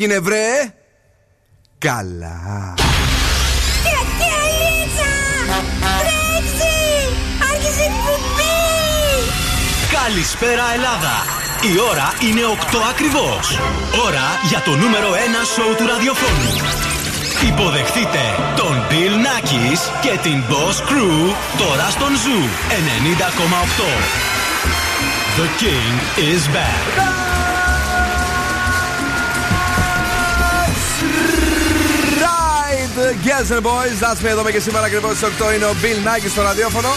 έγινε βρε; Καλά. Καλησπέρα Ελλάδα. Η ώρα είναι 8 ακριβώς. Ώρα για το νούμερο 1 σοου του ραδιοφώνου Υποδεχτείτε τον Bill Nackis και την Boss Crew τώρα στον Zoo 90,8 The King is back Yes and boys, that's me εδώ και σήμερα ακριβώς στις 8 είναι ο Bill Nike στο ραδιόφωνο.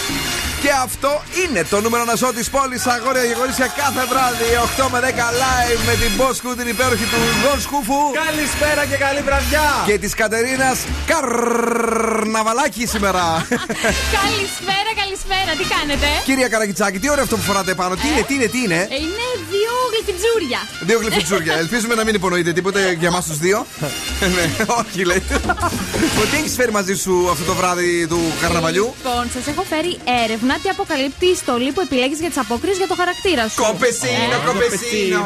Και αυτό είναι το νούμερο ένα σώτη της πόλης. Αγόρια και κορίτσια κάθε βράδυ 8 με 10 live με την Boss την υπέροχη του Δον Σκούφου. Καλησπέρα και καλή βραδιά. Και της Κατερίνας Καρναβαλάκης σήμερα. καλησπέρα, καλησπέρα, τι κάνετε; Κυρία Καραγκιτσάκη, τι ωραίο αυτό που φοράτε πάνω. Τι είναι, τι είναι, τι είναι; Ε, είναι δύο γλυφιτζούρια. Δύο γλυφιτζούρια. Ελπίζουμε να μην υπονοείτε τίποτε για εμάς τους δύο. ναι, όχι λέει. Τι έχει φέρει μαζί σου αυτό το βράδυ του καρναβαλιού; Λοιπόν, σας έχω φέρει έρευνα τι αποκαλύπτει η στολή που επιλέγεις για τις απόκριες για το χαρακτήρα σου. Κοπεσίνο, κοπεσίνο.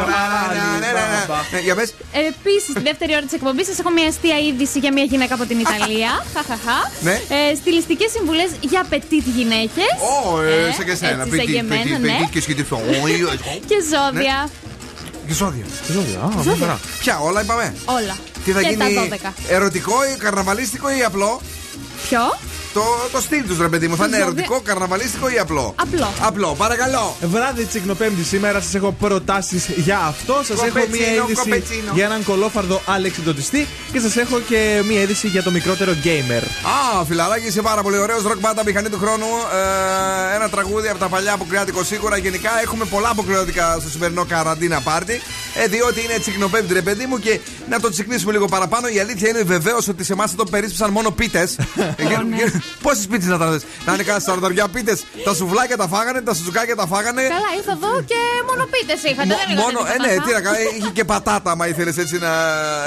Για πες. Επίσης, στη δεύτερη ώρα της εκπομπής σας έχω μια αστεία είδηση για μια γυναίκα από την Ιταλία. Χαχαχά. Στιλιστικές συμβουλές για πετίτ γυναίκες. Ω, σε και εσένα. Πετίτ και ζώδια. Και ζώδια. Ζώδια. Ποια, όλα είπαμε; Όλα. Τι θα γίνει. Ερωτικό ή καρναβαλίστικο ή απλό; Ποιο; Το, το στυλ τους, ρε παιδί μου. Θα είναι ερωτικό, καρναβαλίστικο ή απλό; Απλό. Απλό, παρακαλώ. Βράδυ Τσικνοπέμπτη σήμερα σας έχω προτάσεις για αυτό. Σας έχω μία είδηση για έναν κολόφαρδο αλεξιδοτιστή και σας έχω και μία είδηση για το μικρότερο gamer. Α, φιλαράκι, είσαι πάρα πολύ ωραίος. Ροκ μπάντα μηχανή του χρόνου. Ε, ένα τραγούδι από τα παλιά αποκριάτικο σίγουρα. Γενικά έχουμε πολλά αποκριάτικα στο σημερινό καραντίνα πάρτι. Ε, διότι είναι τσικνοπέμπτη, ρε παιδί μου, και να το τσικνίσουμε λίγο παραπάνω. Η αλήθεια είναι βεβαίως ότι σε εμάς εδώ περίσπισαν μόνο πίτες. Πόσες πίτσες να τα Να είναι κανένα σαρδαριά πίτες. Τα σουβλάκια τα φάγανε, τα σουζουκάκια τα φάγανε. Καλά, ήρθα εδώ και μόνο πίτες είχατε. μόνο, ε, ναι, τι να κάνει. Είχε και πατάτα, μα ήθελες έτσι να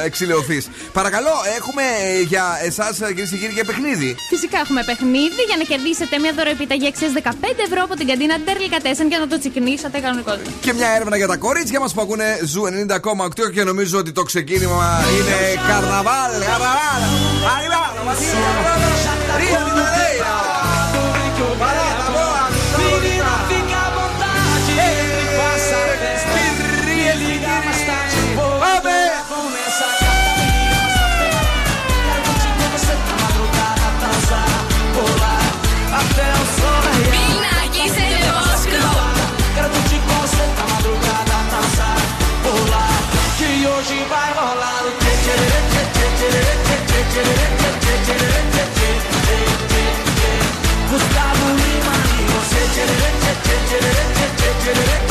εξιλεωθείς. Παρακαλώ, έχουμε για εσάς, κυρίες και κύριοι, και παιχνίδι. Φυσικά έχουμε παιχνίδι για να κερδίσετε μια δωροεπιταγή αξίας 15 ευρώ από την καντίνα Ντέρλικα 4 και να το τσικνίσετε κανονικότατα. Και μια έρευνα για τα κορίτσια μας που ακούνε Zoo 90,8 και νομίζω ότι το ξεκίνημα είναι καρναβάλ. Καρναβάλ. Ria Rio de Janeiro çe çe çe çe çe çe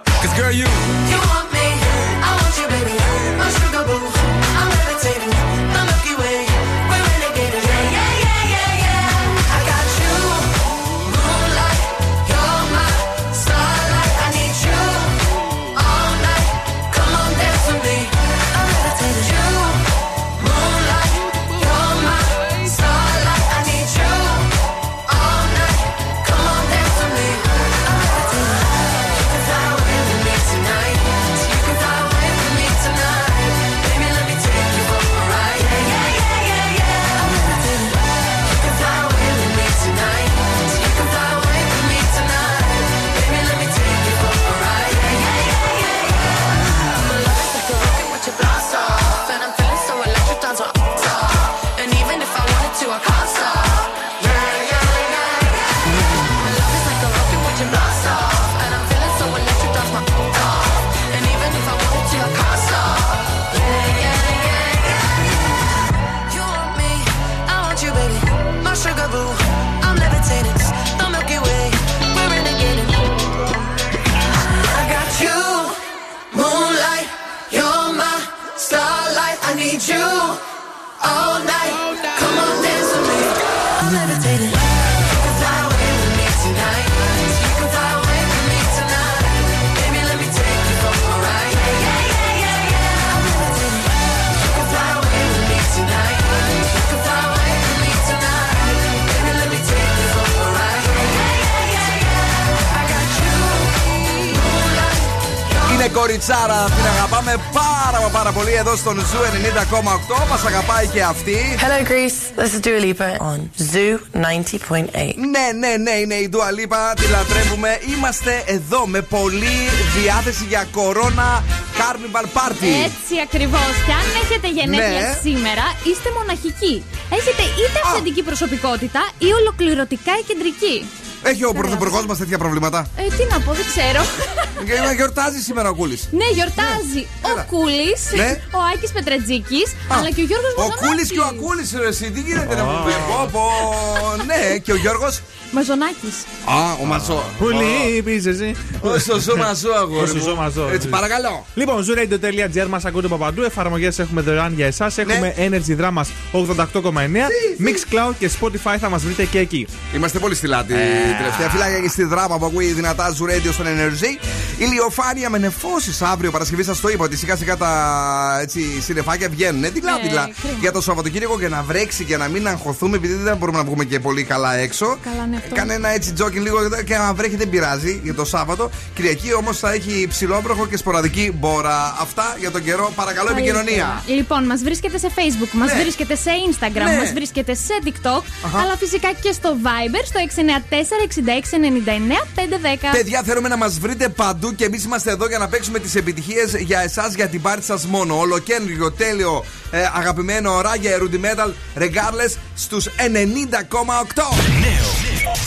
Cause girl, you. You want me, I want you, baby. My sugar boo. Κοριτσάρα. Την αγαπάμε πάρα πάρα πολύ εδώ στον Zoo 90,8. Μας αγαπάει και αυτή. Hello Greece, this is Dua Lipa on Zoo 90.8. Ναι, ναι, ναι, είναι η Dua Lipa. Τη λατρεύουμε. Είμαστε εδώ με πολλή διάθεση για corona Carnival Party. Έτσι ακριβώς. Και αν έχετε γενέθλια ναι. σήμερα, είστε μοναχικοί. Έχετε είτε αυθεντική προσωπικότητα ή ολοκληρωτικά εκκεντρική. Έχει ο πρωθυπουργός μας τέτοια προβλήματα; Ε, τι να πω, δεν ξέρω. Και γιορτάζει σήμερα ο Κούλης. Ναι, γιορτάζει ναι. ο Κούλης, ναι. ο Άκης Πετρατζίκη, αλλά και ο Γιώργος Μαζονάκη. Ο Κούλης και ο Ακούλης, εσύ, τι γίνεται να μου πει. Ναι, και ο Γιώργος. Μαζονάκης. Α, ο Μαζό. Πολύ είπε εσύ. Όσο ζω μαζό, αγόρι. Όσο ζω. Έτσι, ναι. παρακαλώ. Λοιπόν, zooradio.gr μας ακούτε παπαντού. Εφαρμογές έχουμε δωρεάν για εσάς. Ναι. Έχουμε Energy Drama 88,9. Mix Cloud και Spotify θα μας βρείτε και εκεί. Είμαστε πολύ στυλά την ε. τελευταία φυλάκια και στη δράμα που ακούει δυνατά Zoo Radio στον Energy. Ηλιοφάνεια με νεφώσεις αύριο Παρασκευή. Σας το είπα ότι σιγά σιγά τα συνεφάκια βγαίνουν. έτσι δειλά. Ε, για το Σαββατοκύριακο και να βρέξει και να μην αγχωθούμε επειδή δεν μπορούμε να βγούμε και πολύ καλά έξω. Καλά, ναι αυτό. Κάνε ένα έτσι τζόκιν λίγο και αν βρέχει δεν πειράζει για το Σάββατο. Κυριακή όμως θα έχει ψηλόβροχο και σποραδική μπόρα. Αυτά για τον καιρό. Παρακαλώ επικοινωνία. Λοιπόν, μας βρίσκεται σε Facebook, μας ναι. βρίσκεται σε Instagram, ναι. μας βρίσκεται σε TikTok, Αχα. αλλά φυσικά και στο Viber στο 694-6699-510. Παιδιά, θέλουμε να μας βρείτε παντού και εμείς είμαστε εδώ για να παίξουμε τις επιτυχίες για εσάς, για την πάρτι σας μόνο. Ολοκένριο, τέλειο, ε, αγαπημένο ράγια, ρούντι regardless στους 90,8. Νέο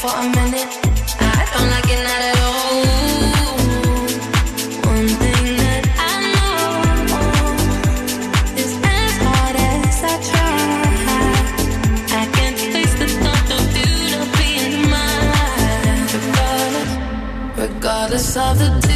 for a minute. I don't like it not at all. One thing that I know is as hard as I try, I can't face the thought of you not being mine. Regardless, of the.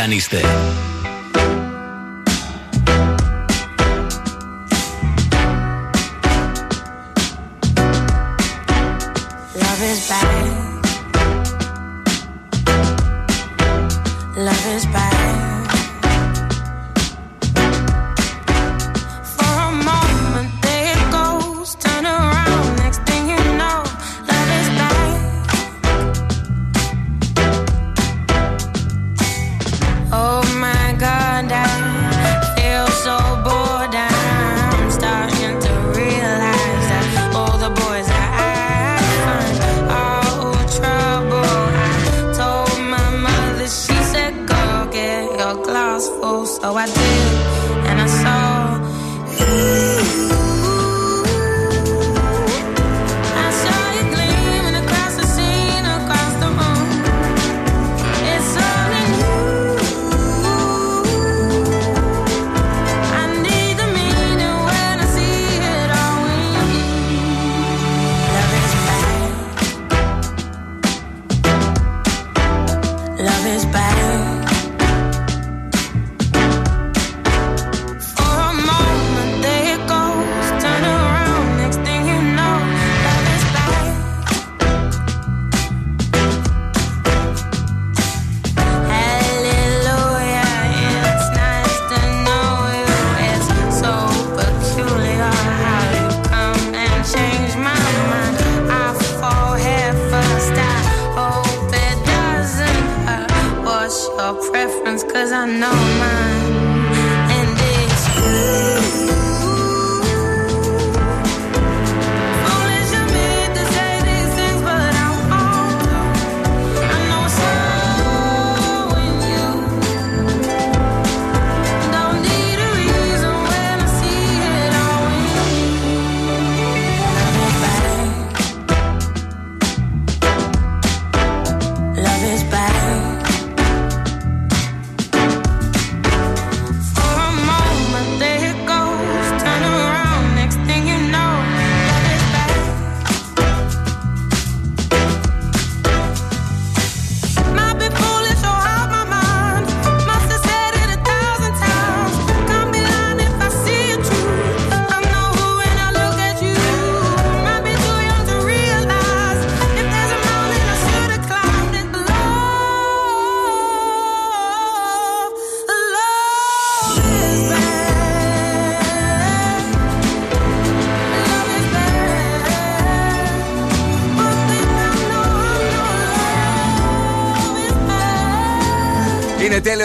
Κι αν είστε. Love is bad.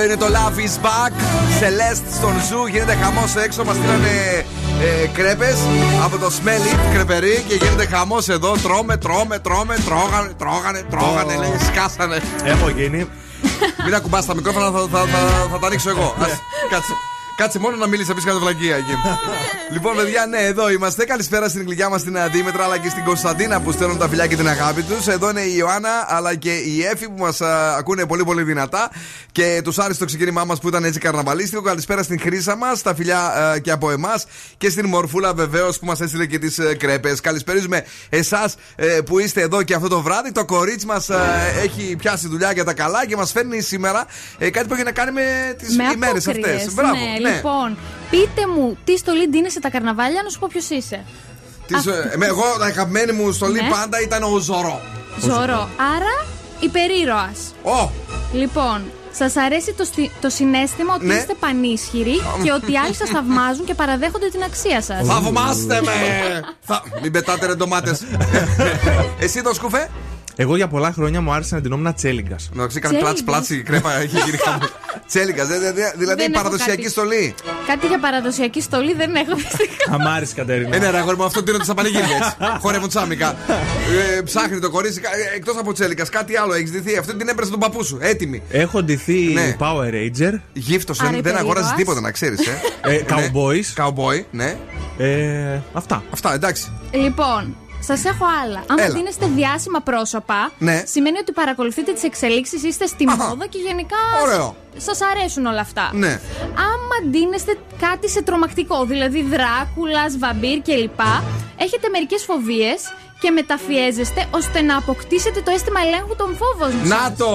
Είναι τέλειο, είναι το Love is Back. Celeste στον Zoo, γίνεται χαμός έξω. Μας στείλανε ε, κρέπες από το Smelly κρεπερί και γίνεται χαμός εδώ. Τρώμε, τρώμε, τρώμε, τρώγανε, τρώγανε, τρώγανε. Λέει, σκάσανε. Έχω γίνει. Μην ακουμπάς τα μικρόφωνα, θα, θα, θα, θα τα ανοίξω εγώ. Ας, κάτσε. Κάτσε μόνο να μιλήσεις, να πεις κάτι βλακεία εκεί. λοιπόν, παιδιά, ναι, εδώ είμαστε. Καλησπέρα στην γλυκιά μας την Δήμητρα αλλά και στην Κωνσταντίνα που στέλνουν τα φιλιά και την αγάπη τους. Εδώ είναι η Ιωάννα αλλά και η Έφη που μας ακούνε πολύ πολύ δυνατά και τους άρεσε το ξεκίνημά μας που ήταν έτσι καρναβαλίστικο. Καλησπέρα στην Χρήσα μας, τα φιλιά ε, και από εμάς και στην Μορφούλα βεβαίως που μας έστειλε και τις ε, κρέπες. Καλησπέριζουμε εσάς που είστε εδώ και αυτό το βράδυ. Το κορίτσι μας έχει πιάσει δουλειά για τα καλά και μας φέρνει σήμερα ε, κάτι που έχει να κάνει με τις Με ημέρες αυτές. απόκριες, Μπράβο. Ναι, λοιπόν, πείτε μου τι στολή ντύνεσαι τα καρναβάλια, να σου πω ποιος είσαι. Τις, ε, με- εγώ, η αγαπημένη μου στολή Ναι. πάντα ήταν ο Ζωρό. Ζωρό. Άρα, υπερήρωας. Ω! Λοιπόν, σας αρέσει το, στι- το συνέστημα ότι Ναι. είστε πανίσχυροι και ότι άλλοι σας θαυμάζουν και παραδέχονται την αξία σας; Θαυμάστε με! Θα... Μην πετάτε ρε ντομάτες. Εσύ το σκουφέ; Εγώ για πολλά χρόνια μου άρεσε να ντυνόμουν τσέλιγκας. Να ξέρει, κάνει πλάτσι Τσέλιγκας; πλάτσι κρέπα. Έχει γίνει χαμό. Τσέλιγκας, δηλαδή Δεν έχω παραδοσιακή κάτι. στολή. Κάτι για παραδοσιακή στολή δεν έχω δυστυχώς. Αμ' άρεσε Κατερίνα. Ε, ναι, ρε αγόρι μου, αυτό τίνονται στα πανηγύρια έτσι. Χορεύουν τσάμικα. Ε, ψάχνει το κορίτσι, εκτός από τσέλικα, κάτι άλλο έχεις δυθεί. Αυτή την έμπρεσε τον παππού σου. Έτοιμη. Έχω ντυθεί Ναι. Power Ranger, Γύφτος, Άρα δεν υπερήρωας. αγόραζε τίποτα, να ξέρεις. Ε. ε, Cowboys. Καουμπόι, ναι. Ε, αυτά. Αυτά, εντάξει. Λοιπόν, σας έχω άλλα. Αν Έλα. δίνεστε διάσημα πρόσωπα, Ναι. σημαίνει ότι παρακολουθείτε τις εξελίξεις, είστε στη Αχα. μόδα και γενικά Ωραίο. σας αρέσουν όλα αυτά. Ναι. Άμα ντύνεστε κάτι σε τρομακτικό, δηλαδή δράκουλα, βαμπύρ κλπ. έχετε μερικές φοβίες και μεταφιέζεστε ώστε να αποκτήσετε το αίσθημα ελέγχου των φόβων σας. Να το!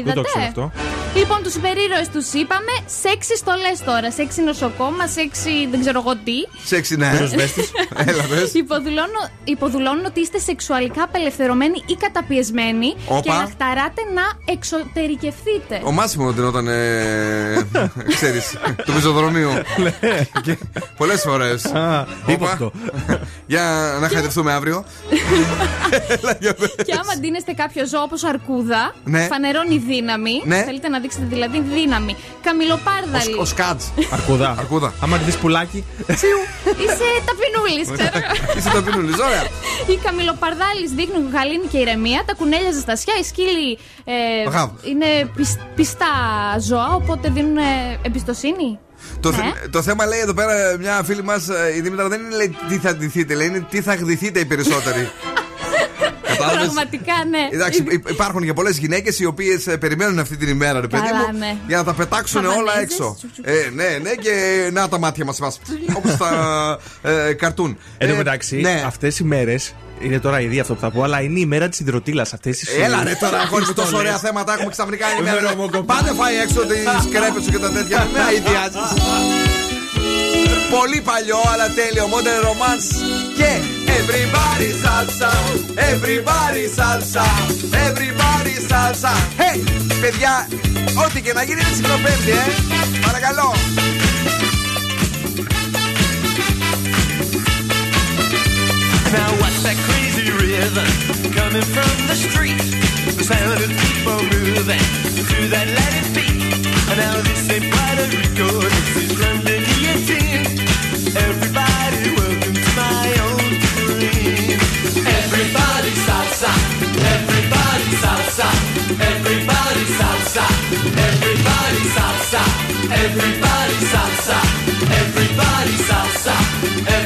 Α, Δεν είδατε; το ξέρω αυτό; Λοιπόν, τους υπερήρωες τους είπαμε. Σεξι στολέ τώρα. Σεξι νοσοκόμα, σεξι δεν ξέρω εγώ τι. Σεξι, ναι. Πυροσβέστης. Έλα, πες. Υποδηλώνω, υποδηλώνουν ότι είστε σεξουαλικά απελευθερωμένοι ή καταπιεσμένοι Όπα. και να χταράτε να εξωτερικευθείτε. Ο Μάσιμο δινόταν. Ε, Ξέρεις, του πεζοδρομίου. Και Πολλές φορές. Α, ύποπτο. Για να χαϊδευτούμε αύριο. Έλα, για πες. Και άμα ντύνεστε κάποιο ζώο όπως αρκούδα, Ναι. φανερώνει δύναμη. Ναι. Θέλετε να δείξετε δηλαδή δύναμη. Καμιλοπάρδαλη. Ο Σκάτ. Αρκούδα. Αρκούδα. Άμα δεις πουλάκι. Είσαι ταπεινούλης, ξέρω. Είσαι το πίνουλη, ωραία. Οι καμιλοπαρδάλει δείχνουν γαλήνη και ηρεμία. Τα κουνέλια ζεστασιά. Οι σκύλοι ε, Γαβ. είναι πισ- πιστά ζώα, οπότε δίνουν ε, εμπιστοσύνη. Το, Ναι. θε- το θέμα λέει εδώ πέρα μια φίλη μας, η Δήμητρα, δεν είναι λέει, τι θα ντυθείτε, λέει είναι τι θα γδυθείτε οι περισσότεροι. Κατάλαβες; Πραγματικά, ναι. Εντάξει, υ- υπάρχουν και πολλές γυναίκες οι οποίες περιμένουν αυτή την ημέρα, ρε παιδί Καλά, μου, ναι. για να τα πετάξουν όλα Χαβανέζες, έξω. τσουκ, τσουκ. Ε, ναι, ναι, και να τα μάτια μας Όπως τα ε, καρτούν. Εν τω Ε, μεταξύ, ναι. αυτές οι μέρες. Είναι τώρα ήδη αυτό που θα πω, αλλά είναι η μέρα της υδροτήλας. Αυτές τις Έλα ρε τώρα, αγόρι μου, τόσο ωραία θέματα έχουμε ξαφνικά είναι Βέβαια, μέρα. μου κοπά. Πάτε φάει έξω τις κρέπες σου και τα τέτοια. Με αειδιάζεις. Πολύ παλιό, αλλά τέλειο. Modern romance. Και everybody salsa, everybody salsa, everybody salsa. Hey, παιδιά, ό,τι και να γίνει είναι συγκροπέμπτη, ε. Παρακαλώ. Now what's that crazy rhythm coming from the street? The sound of people moving to that Latin beat. And now this ain't Puerto Rico, this is salsa, everybody salsa, everybody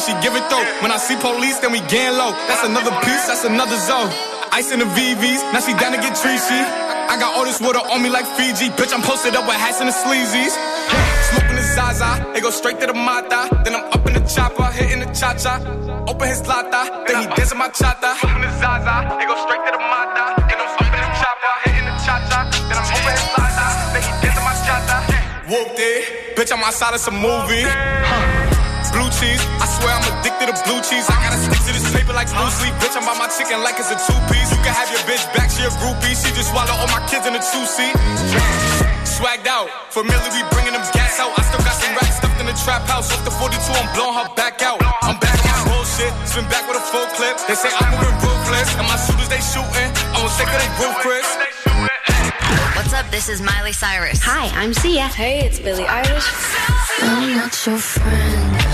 she give it though. When I see police, then we gang low. That's another piece, that's another zone. Ice in the VVs, now she down to get treachy. I got all this water on me like Fiji. Bitch, I'm posted up with hats and the sleazies. Smoking the Zaza, it go straight to the Mata. Then I'm up in the chopper, hitting the cha cha. Open his lata, then he dancing my chata. Smoking the Zaza, it go straight to the Mata. Then I'm up in the chopper, hitting the cha cha. Then I'm open his lata, then he dancing my chata. Whooped it, bitch, I'm outside of some movie. Blue cheese, swear I'm addicted to blue cheese. I gotta stick to this paper like blue sleep. Bitch, I'm by my chicken like it's a two piece. You can have your bitch back, she a groupie. She just swallow all my kids in a two seat. Swagged out, familiar, we bringing them gas out. I still got some racks stuffed in the trap house. Off the 42, I'm blowing her back out. I'm back on my bullshit, spin back with a full clip. They say I'm moving ruthless, and my shooters they shooting. I won't take of they roof, Chris. What's up? This is Miley Cyrus. Hi, I'm Sia. Hey, it's Billie Eilish. I'm not your friend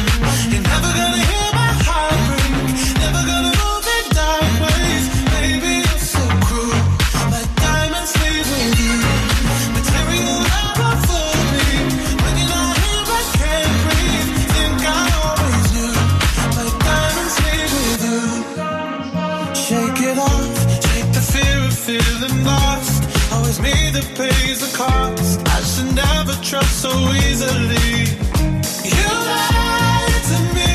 That pays the cost. I should never trust so easily. You lied to me,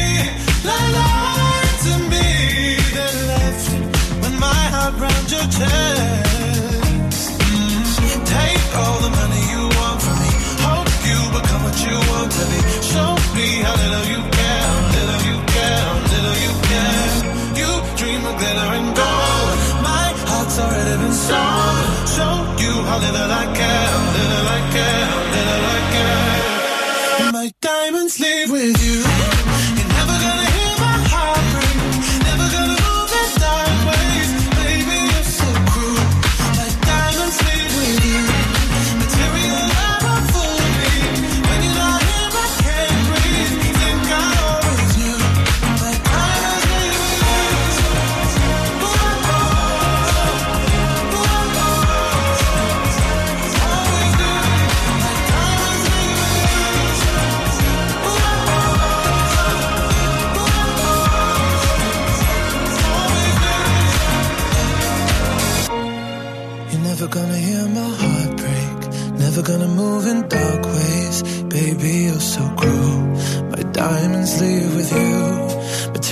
lied, to me, then left when my heart round your chest. Mm. Take all the money you want from me. Hope you become what you want to be. Show me how little you care, little you care, little you care. You dream of glitter and gold. My heart's already been sold. Little I care, little I care,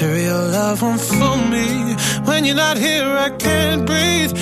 Material love won't fool me. When you're not here, I can't breathe.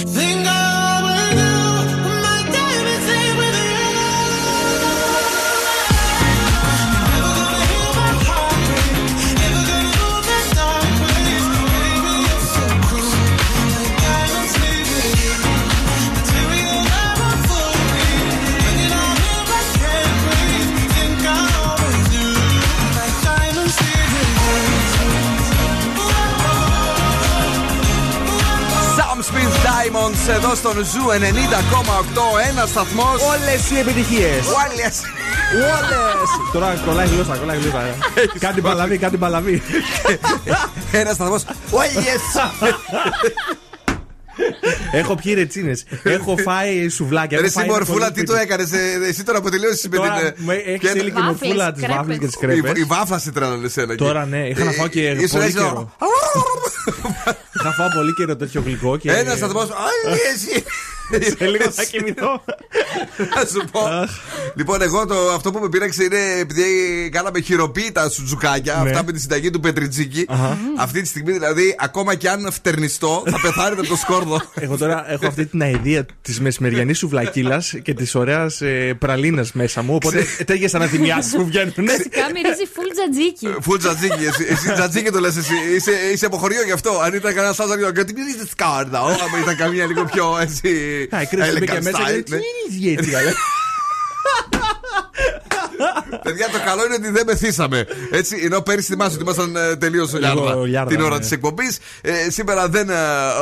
Diamonds εδώ στον Ζου 90,8. Ένας σταθμός. Όλες οι επιτυχίες. Όλες. Wallace. Τώρα κολλάει γλώσσα, κολλάει γλώσσα. Κάτι παλαβή, κάτι παλαβή. Ένας σταθμός. Wallace. Έχω πιει ρετσίνες. Έχω φάει σουβλάκια. Ρε έχω φάει εσύ μορφούλα, ένα τι το έκανες. Εσύ τώρα αποτελείωσε με Τώρα την. με έχεις ποια- στείλει και μορφούλα τι κρέπες. βάφλες και τις Η, κρέπε. η βάφλα σε τρέλανε εσένα. εκεί. Τώρα ναι, είχα να φάω και Ε, ήσουν πολύ έτσι, καιρό. Είχα φάω πολύ καιρό τέτοιο γλυκό και. Ένας σταθμό. Άι, εσύ. Σε λίγο θα κοιμηθώ. Να σου πω. Λοιπόν, εγώ το, αυτό που με πείραξε είναι επειδή κάναμε χειροποίητα σουτζουκάκια, Ναι. αυτά με τη συνταγή του Πετριτζίκη. Αυτή τη στιγμή δηλαδή, ακόμα και αν φτερνιστώ, θα πεθάνετε από το σκόρδο. Εγώ τώρα έχω αυτή την αηδία της μεσημεριανής σουβλακίλα και της ωραίας πραλίνας μέσα μου. Οπότε τέτοιε αναδημιάσει που βγαίνουν. ναι. Φυσικά μυρίζει full τζατζίκι. Φουλ τζατζίκι, εσύ, εσύ τζατζίκι το λες εσύ. Είσαι, είσαι από χωριό γι' αυτό. Αν ήταν κανένα άλλο, γιατί μυρίζεις σκάρδα. Άμα ήταν καμία λίγο πιο έτσι. Α, η κρίση μπήκε elegant μέσα style, και ναι. τι είναι έτσι, αλλά. Παιδιά, το καλό είναι ότι δεν μεθύσαμε. Έτσι, ενώ πέρυσι θυμάσαι ότι ήμασταν τελείως λιάρδα, λιάρδα την ώρα ναι. της εκπομπής. σήμερα δεν ε,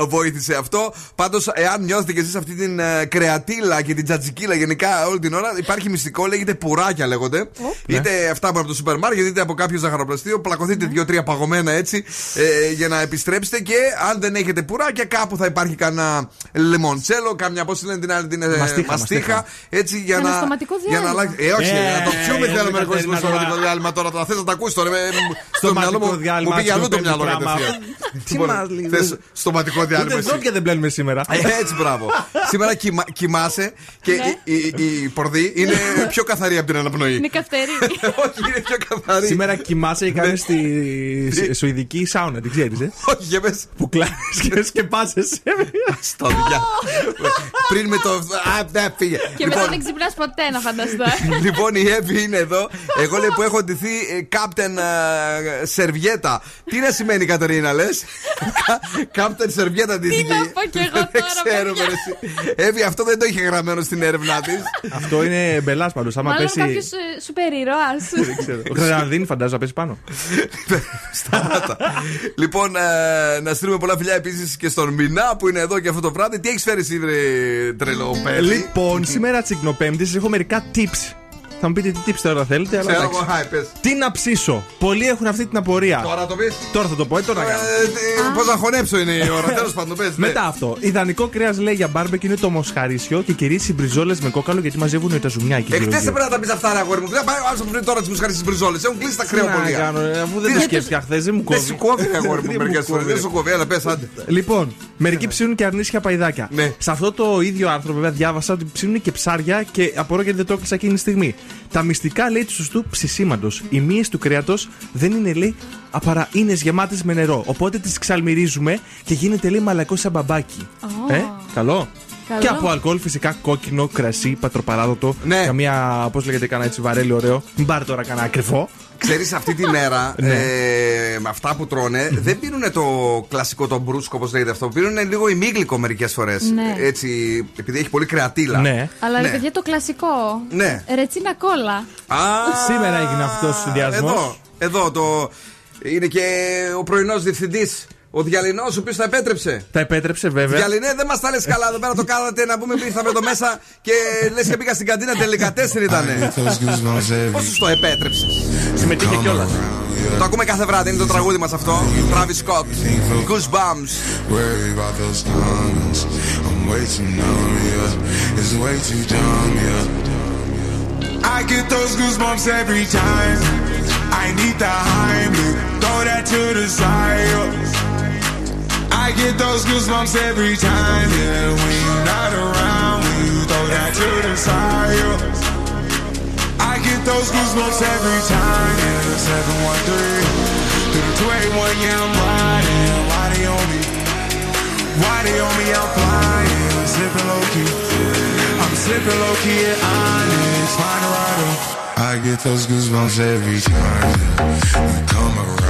βοήθησε αυτό. Πάντως, εάν νιώθετε κι εσείς αυτή την ε, κρεατίλα και την τζατζικίλα γενικά όλη την ώρα, υπάρχει μυστικό, λέγεται πουράκια λέγονται. Είτε αυτά από το σούπερ μάρκετ, είτε από κάποιο ζαχαροπλαστείο. Πλακωθείτε δύο-τρία παγωμένα έτσι ε, για να επιστρέψετε. Και αν δεν έχετε πουράκια, κάπου θα υπάρχει κανένα λεμοντσέλο, κάμια πώς λένε την άλλη την ε, Μαστίχα, μαστίχα. μαστίχα. Έτσι για Ένα να. στοματικό για να διάλειμμα. αλλάξει. Ε, όχι, Ε, να το πιούμε ε, θέλουμε ε, εγώ στο Κατερίνα, σωματικό τώρα. διάλειμμα τώρα. Θα θες να τα ακούσει τώρα. ε, Στο Στοματικό μυαλό μου διάλειμμα, μου πήγε αλλού το στο μυαλό πράγμα. κατευθείαν. Τι Λοιπόν, μας λέει, θες δεν- Στοματικό διάλειμμα. Ούτε εσύ. ζώδια δεν πλένουμε σήμερα. Ε, Έτσι, μπράβο. Σήμερα κοιμα- κοιμάσαι και Ναι. η- η- η πορδί είναι πιο καθαρή από την αναπνοή. Είναι καυτερή. Όχι, είναι πιο καθαρή. Σήμερα κοιμάσαι και κάνεις στη Ναι. Σουηδική σάουνα, την ξέρεις, ε; Όχι, για πες. Που κλάνει και σκεπάζεσαι. Στο διά. Πριν με το. Α, ναι, φύγε. Και μετά δεν ξυπνάς ποτέ να φανταστώ. Λοιπόν, η Εύη είναι εδώ. Εγώ λέει που έχω ντυθεί ε, Captain ε, Σερβιέτα. Τι να σημαίνει, Κατερίνα, λες; Captain Σερβιέτα ντύθηκε. να πω κι εγώ Δεν τώρα, ξέρουμε, παιδιά. ρε, εσύ. Εύη, αυτό δεν το είχε γραμμένο στην έρευνά της. Αυτό είναι μπελάς πάντως. Άμα Μάλλον πέσει. κάποιος σούπερ ήρωα. Δεν ξέρω. Ο Χρυσανδίνη φαντάζομαι να πέσει πάνω. Σταμάτα. λοιπόν, ε, να στείλουμε πολλά φιλιά επίσης και στον Μινά που είναι εδώ και αυτό το βράδυ. Τι έχεις φέρει, εσύ, βρε, τρελό παιδί. Λοιπόν, σήμερα τσικνοπέμπτης σα έχω μερικά tips. Θα μου πείτε τι tips τώρα θέλετε, αλλά. Ξέρω εντάξει. εγώ, χάι, πες. Τι να ψήσω; Πολλοί έχουν αυτή την απορία. Τώρα το πεις. Τώρα θα το πω, ε, τώρα να κάνω. Πώς να χωνέψω είναι η ώρα, τέλος πάντων, πες, ναι. Μετά αυτό. Ιδανικό κρέας λέει για μπάρμπεκιου είναι το μοσχαρίσιο και κυρίως οι μπριζόλες με κόκαλο γιατί μαζεύουν τα ζουμιά εκεί. Εχθές γύρω-γύρω. έπρεπε να τα πεις αυτά, ρε αγόρι μου. Δεν πάει άλλο να βρει τώρα τις μοσχαρίσιες τις μπριζόλες. Έχουν κλείσει τα Τι να κρεοπωλεία. κάνω, ε, αφού δεν Τι το να- σκέφτηκα χθες, δεν μου Δεν κόβει. σου κόβει, ρε αγόρι μου, Δεν μερικές μου φορές. κόβει, Δεν ρε. σου κόβει, αλλά πες άντε. Λοιπόν, μερικοί ψήνουν και αρνίσια παϊδάκια. Ναι. Σε αυτό το ίδιο άρθρο, βέβαια, διάβασα ότι ψήνουν και ψάρια και απορώ γιατί δεν το έκλεισα εκείνη τη στιγμή. Τα μυστικά λέει του σωστού ψησίματος. Οι μύες του κρέατος δεν είναι λέει απαρά είναι γεμάτες με νερό. Οπότε τις ξαλμυρίζουμε και γίνεται λέει μαλακό σαν μπαμπάκι. Ω. Ε, καλό. Καλό. Και από αλκοόλ φυσικά κόκκινο, κρασί, πατροπαράδοτο. Ναι. Καμία, πώς λέγεται, κανένα έτσι βαρέλι ωραίο. Μην πάρει τώρα κανένα ακριβό. Ξέρεις αυτή τη μέρα Ναι. ε, με αυτά που τρώνε δεν πίνουν το κλασικό το μπρούσκο όπως λέγεται αυτό. Πίνουν λίγο ημίγλικο μερικές φορές. Ναι. Έτσι, επειδή έχει πολύ κρεατίλα. Ναι. Αλλά ρε Ναι. παιδιά το κλασικό. Ναι. Ρετσίνα κόλλα. Α, Σήμερα έγινε αυτός ο συνδυασμός. Εδώ, εδώ το. Είναι και ο πρωινός διευθυντής, ο Διαλυνός, ο οποίο τα επέτρεψε. Τα επέτρεψε βέβαια. Διαλυνέ, δεν μας τα λες καλά εδώ πέρα το κάνατε να πούμε ήρθαμε εδώ μέσα και λες και πήγα στην καντίνα τελικά τέσσερι ήταν. Πώς σου το επέτρεψες; Συμμετείχε κιόλας. Το ακούμε κάθε βράδυ, είναι το τραγούδι μας αυτό. Travis Scott, Goosebumps. Worry about those tongues. I'm way too numb, yeah. It's way too dumb, yeah. I get those goosebumps every time. I need the Heimlich, throw that to the side. I get those goosebumps every time, yeah. When you're not around, when you throw that to the side. I get those goosebumps every time, yeah. 713 through the 281, yeah, I'm riding. Why they on me? Why they on me? I'm flying, I'm slipping low key. I'm slipping low key at honest. Find a rider. I get those goosebumps every time you come around.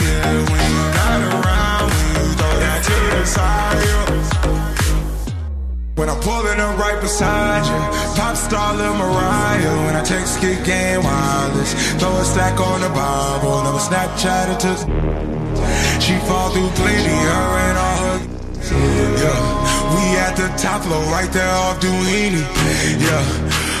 When I'm pulling up right beside you, pop star Lil Mariah. When I text, get game wireless. Throw a stack on the Bible, never Snapchat it to. She fall through plenty, her and all her. Yeah, we at the top floor, right there off Duini. Yeah.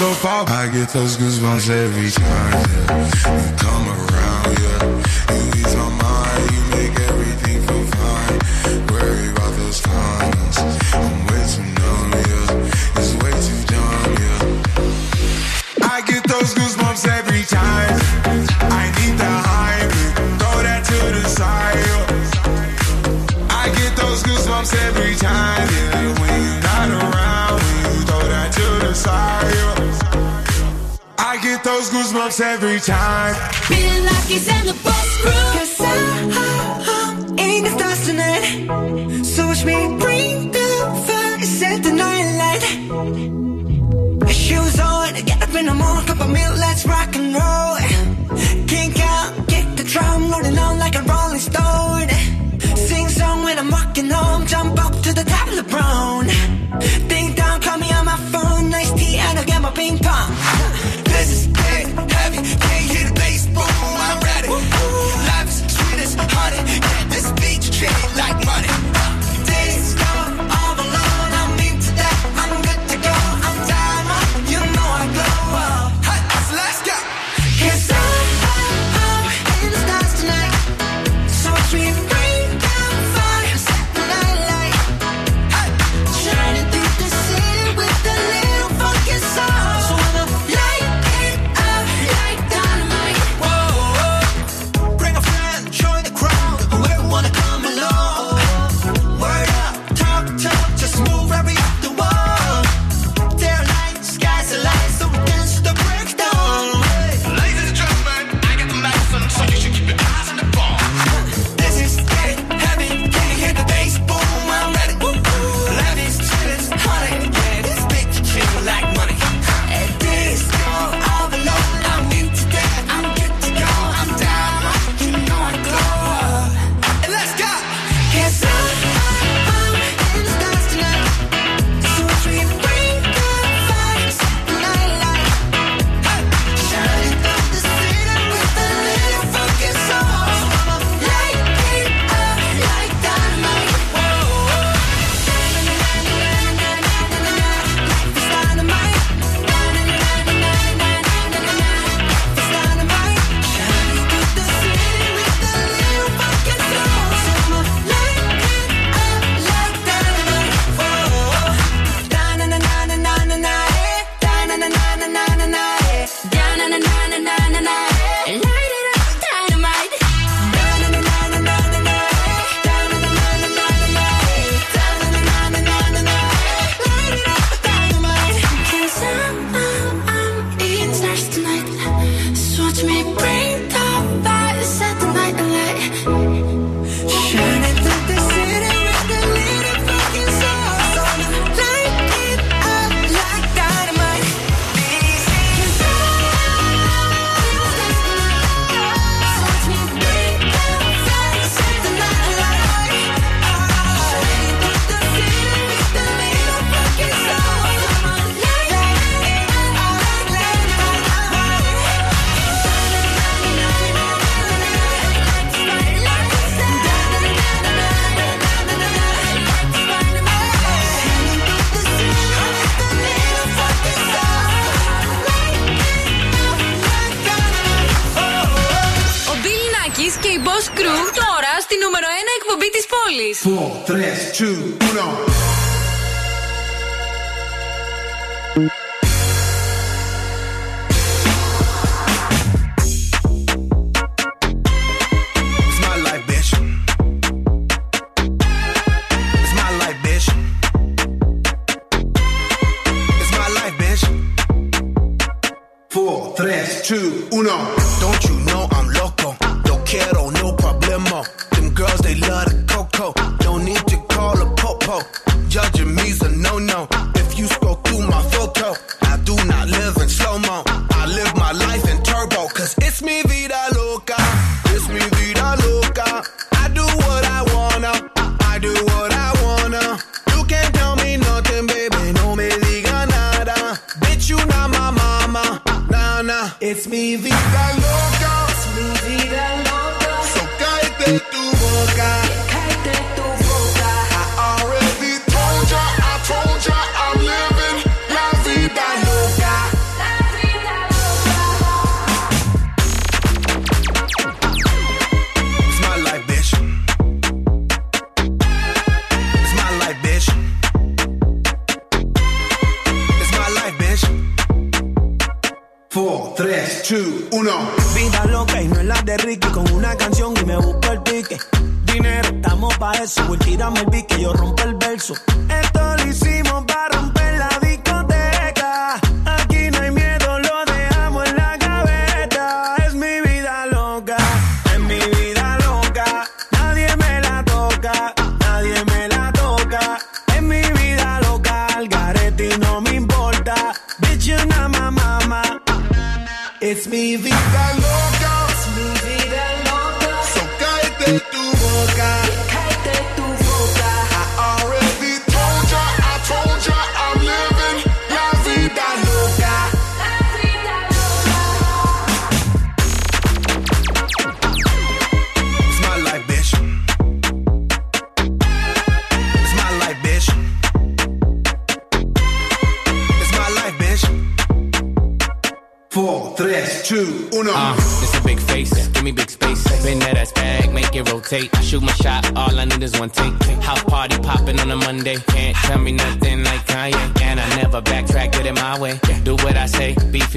go far. I get those goosebumps every time yeah. you come around. Yeah, you ease my mind. time.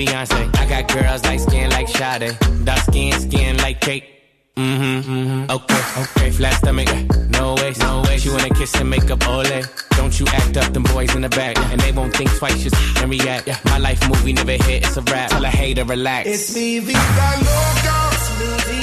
I got girls like skin like Sade. Dark skin, skin like cake. Mm-hmm, mm-hmm. Okay, okay. Flat stomach, no way, no way. She wanna kiss and make up ole. Don't you act up, them boys in the back. And they won't think twice, just and react. My life movie never hit, it's a rap. Tell a hater, relax. It's mi vida loca. It's mi vida loca.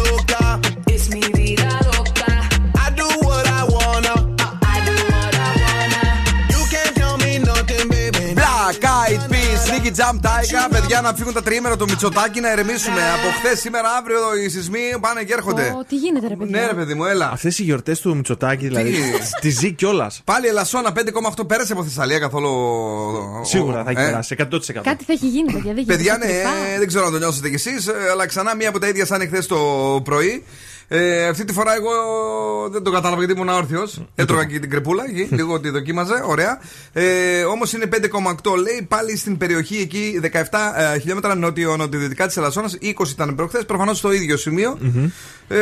baby. Black Eyed Peas, Nicky Jam Tiger. Παιδιά, να φύγουν τα τριήμερα του Μητσοτάκη να ερεμήσουμε. Από χθες, σήμερα, αύριο οι σεισμοί πάνε και έρχονται. Ω, τι γίνεται, ρε παιδιά; Ναι, ρε παιδί μου, έλα. Αυτές οι γιορτές του Μητσοτάκη, δηλαδή. Τη ζει κιόλας. Πάλι Ελασσόνα 5,8 πέρασε από Θεσσαλία καθόλου. Σίγουρα θα έχει Ε, περάσει 100%. Κάτι θα έχει γίνει, παιδιά. Δεν Παιδιά, γίνεται ναι, κρυφά. δεν ξέρω αν το νιώσετε κι εσείς, αλλά ξανά μία από τα ίδια σαν εχθές το πρωί. Ε, αυτή τη φορά εγώ δεν το κατάλαβα γιατί ήμουν όρθιο. Έτρωγα και την κρεπούλα εκεί, λίγο τη δοκίμαζε, ωραία. Ε, Όμως είναι 5,8 λέει πάλι στην περιοχή εκεί 17 ε, χιλιόμετρα νότιο-νοτιοδυτικά της Ελασσόνας. 20 ήταν προχθές, προφανώς στο ίδιο σημείο. Ε,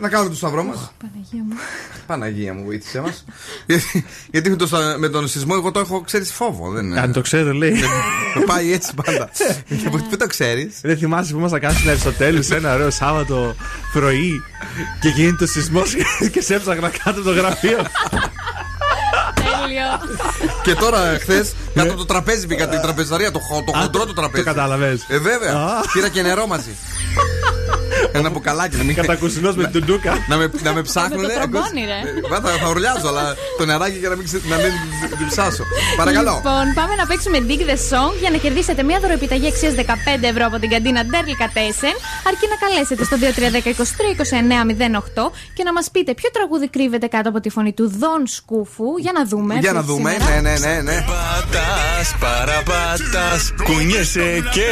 να κάνουμε το σταυρό μας. Παναγία μου. Παναγία μου, βοήθησέ μας. γιατί γιατί με, το, στα- με τον σεισμό εγώ το έχω, ξέρεις, φόβο. Δεν είναι. Αν το ξέρω, λέει. Πάει έτσι πάντα. Πού το ξέρεις. Δεν θυμάσαι που ήμασταν κάνει στην Αριστοτέλου σε ένα ωραίο Σάββατο πρωί και γίνει το σεισμός και σε έψαχνα κάτω από το γραφείο. Τέλειο. Και τώρα χθες κάτω από το τραπέζι πήγα την τραπεζαρία, το, χο- το χοντρό το τραπέζι. Το κατάλαβε. Ε, βέβαια. Πήρα και νερό μαζί. Ένα μπουκαλάκι να μην. Κατακουσινός με την τουντούκα. Να με, να με ψάχνουν. Με το τρομπόνι, ρε. Θα, θα ουρλιάζω, αλλά το νεράκι για να μην, ξε- να μην την ψάσω. Παρακαλώ. Λοιπόν, πάμε να παίξουμε Dig the Song για να κερδίσετε μια δωροεπιταγή αξίας 15 ευρώ από την καντίνα Ντέρλικα Τέσεν. Αρκεί να καλέσετε στο 2310-23-2908 και να μας πείτε ποιο τραγούδι κρύβεται κάτω από τη φωνή του Δον Σκούφου. Για να δούμε. Για να αυτή δούμε. σήμερα. Ναι, ναι, ναι, ναι. Πατάς, παραπατάς Κουνιέσαι και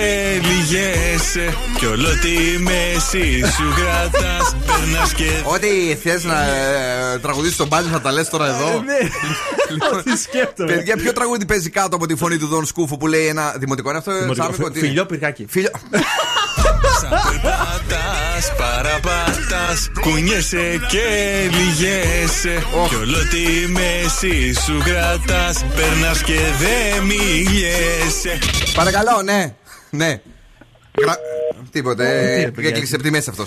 λυγέσαι Κι όλο τη μέση σου κρατάς Περνάς και Ό,τι θες να ε, τραγουδίσει τον μπάλι θα τα λες τώρα εδώ. Λοιπόν, Τι σκέφτομαι. Παιδιά, ποιο τραγούδι παίζει κάτω από τη φωνή του Δον Σκούφου που λέει ένα δημοτικό; Είναι αυτό. Δημοτικό. Τσάμικο, Φι- τι είναι; Φιλιό πυργάκι. Φιλιό. Πατάς, παραπατάς Κουνιέσαι και λυγέσαι Κι όλο τη μέση σου κρατάς Περνάς και δεν μιλιέσαι Παρακαλώ, ναι. Ναι. Γρα... Τίποτε. Τι, ε, ρε, παιδιά, Έκλεισε από τη μέση αυτό.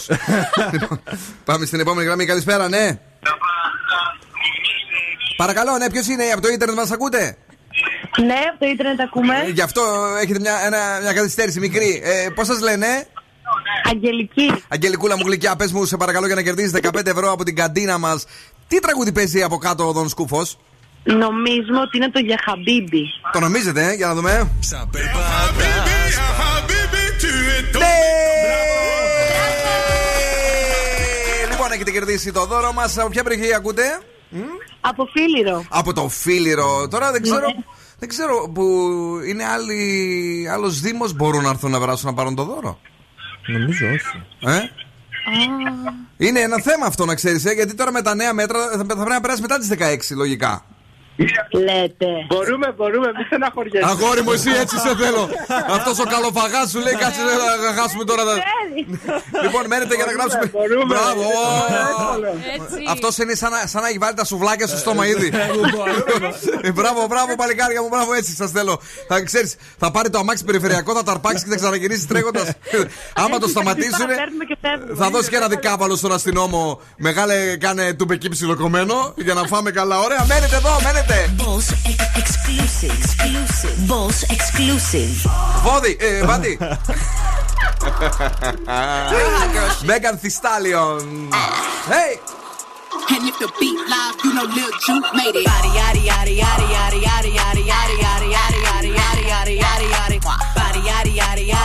Πάμε στην επόμενη γραμμή. Καλησπέρα, ναι. Παρακαλώ, ναι, ποιος είναι από το ίντερνετ μας ακούτε; Ναι, από το ίντερνετ ακούμε. Ε, Γι' αυτό έχετε μια, ένα, μια καθυστέρηση μικρή. Ε, Πώς σας λένε, Αγγελική. Αγγελικούλα μου γλυκιά, πες μου σε παρακαλώ για να κερδίσει 15 ευρώ από την καντίνα μας. Τι τραγούδι παίζει από κάτω ο Δον Σκούφος; Νομίζουμε ότι είναι το για Χαμπίμπι. Το νομίζετε, ε; για να δούμε. Ναι! Λοιπόν, έχετε κερδίσει το δώρο μας. Από ποια περιοχή ακούτε, Από Φίλιρο. Από το Φίλιρο. Τώρα δεν ξέρω. Ναι. Δεν ξέρω που είναι άλλοι, άλλος Δήμος μπορούν να έρθουν να περάσουν να πάρουν το δώρο. Νομίζω όχι. Ε; Είναι ένα θέμα αυτό να ξέρεις, ε, γιατί τώρα με τα νέα μέτρα θα, θα πρέπει να περάσει μετά τις 16 λογικά. Λέτε. Μπορούμε, μπορούμε, μη στεναχωριέσαι. Αγόρι μου, εσύ έτσι σε θέλω. Αυτός ο καλοφαγάς σου λέει κάτσε να χάσουμε τώρα. τα- Λοιπόν, μένετε για να γράψουμε. μπορούμε. Μπράβο. Έτσι. Αυτός είναι σαν να, σαν να έχει βάλει τα σουβλάκια στο στόμα ήδη. Ε, Μπράβο, μπράβο, παλικάρια μου, μπράβο, έτσι σας θέλω. Θα ξέρεις, θα πάρει το αμάξι περιφερειακό, θα ταρπάξεις και θα ξαναγυρίσει τρέχοντας. Άμα το σταματήσουν, Παίρνουμε και φεύγουμε. θα δώσει και ένα δικάπαλο στον αστυνόμο. Μεγάλε, κάνε του μπεκί ψιλοκομμένο για να φάμε καλά. Ωραία, μένετε εδώ, μένετε. Boss ex- exclusive, exclusive. Boss exclusive. Βόδι, ε, Βάντι. Μέγαν Θιστάλιον. Hey! And if the beat live, you know Lil Juke made it. Body yaddy yaddy yaddy yaddy yaddy yaddy yaddy yaddy yaddy yaddy yaddy yaddy yaddy yaddy. Body yaddy yaddy yaddy yaddy yaddy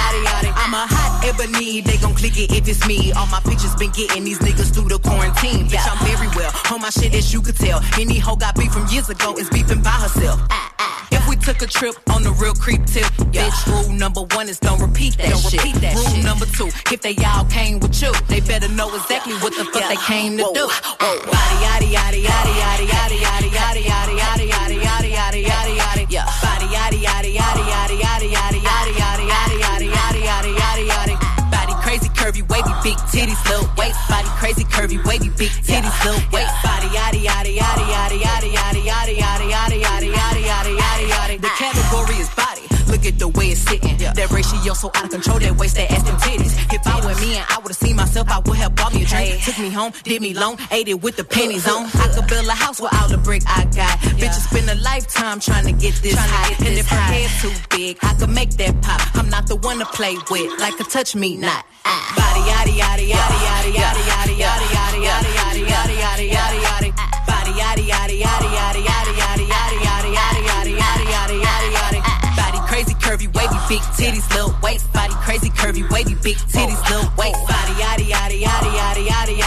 yaddy yaddy. I'm a hot ebony, they gon' click it if it's me. All my pictures been getting these niggas through the quarantine. Bitch, I'm very well on my shit as you could tell. Any hoe got beef from years ago is beefing by herself. Ah, ah. If we took a trip on the real creep tip, bitch, rule number one is don't repeat that Don't shit. repeat that rule shit. number two, if they all came with you, they better know exactly what the fuck they came to do. Body yaddy yaddy yaddy yaddy yaddy yaddy yaddy big titties little waist. Body crazy curvy wavy big titties little waist. Body yaddy yaddy yaddy yaddy yaddy yaddy yaddy yaddy yaddy yaddy yaddy yaddy yaddy yaddy. The category is body. Look at the way it's sitting. That ratio so out of control. That waist, that ass, them titties. If I were me and I myself, I would have bought me a drink. Took me home, did me long, ate it with the pennies on. I could build a house with all the brick I got. Bitches spend a lifetime trying to get this high. and if her head too big, I could make that pop. I'm not the one to play with, like a touch me not. Body yaddy yaddy yaddy yaddy yaddy yaddy yaddy yaddy yaddy yaddy yaddy yaddy yaddy yaddy big titties, little waist body, crazy curvy, wavy, big titties, little waist body, yaddy, yaddy, yaddy, yaddy, yaddy.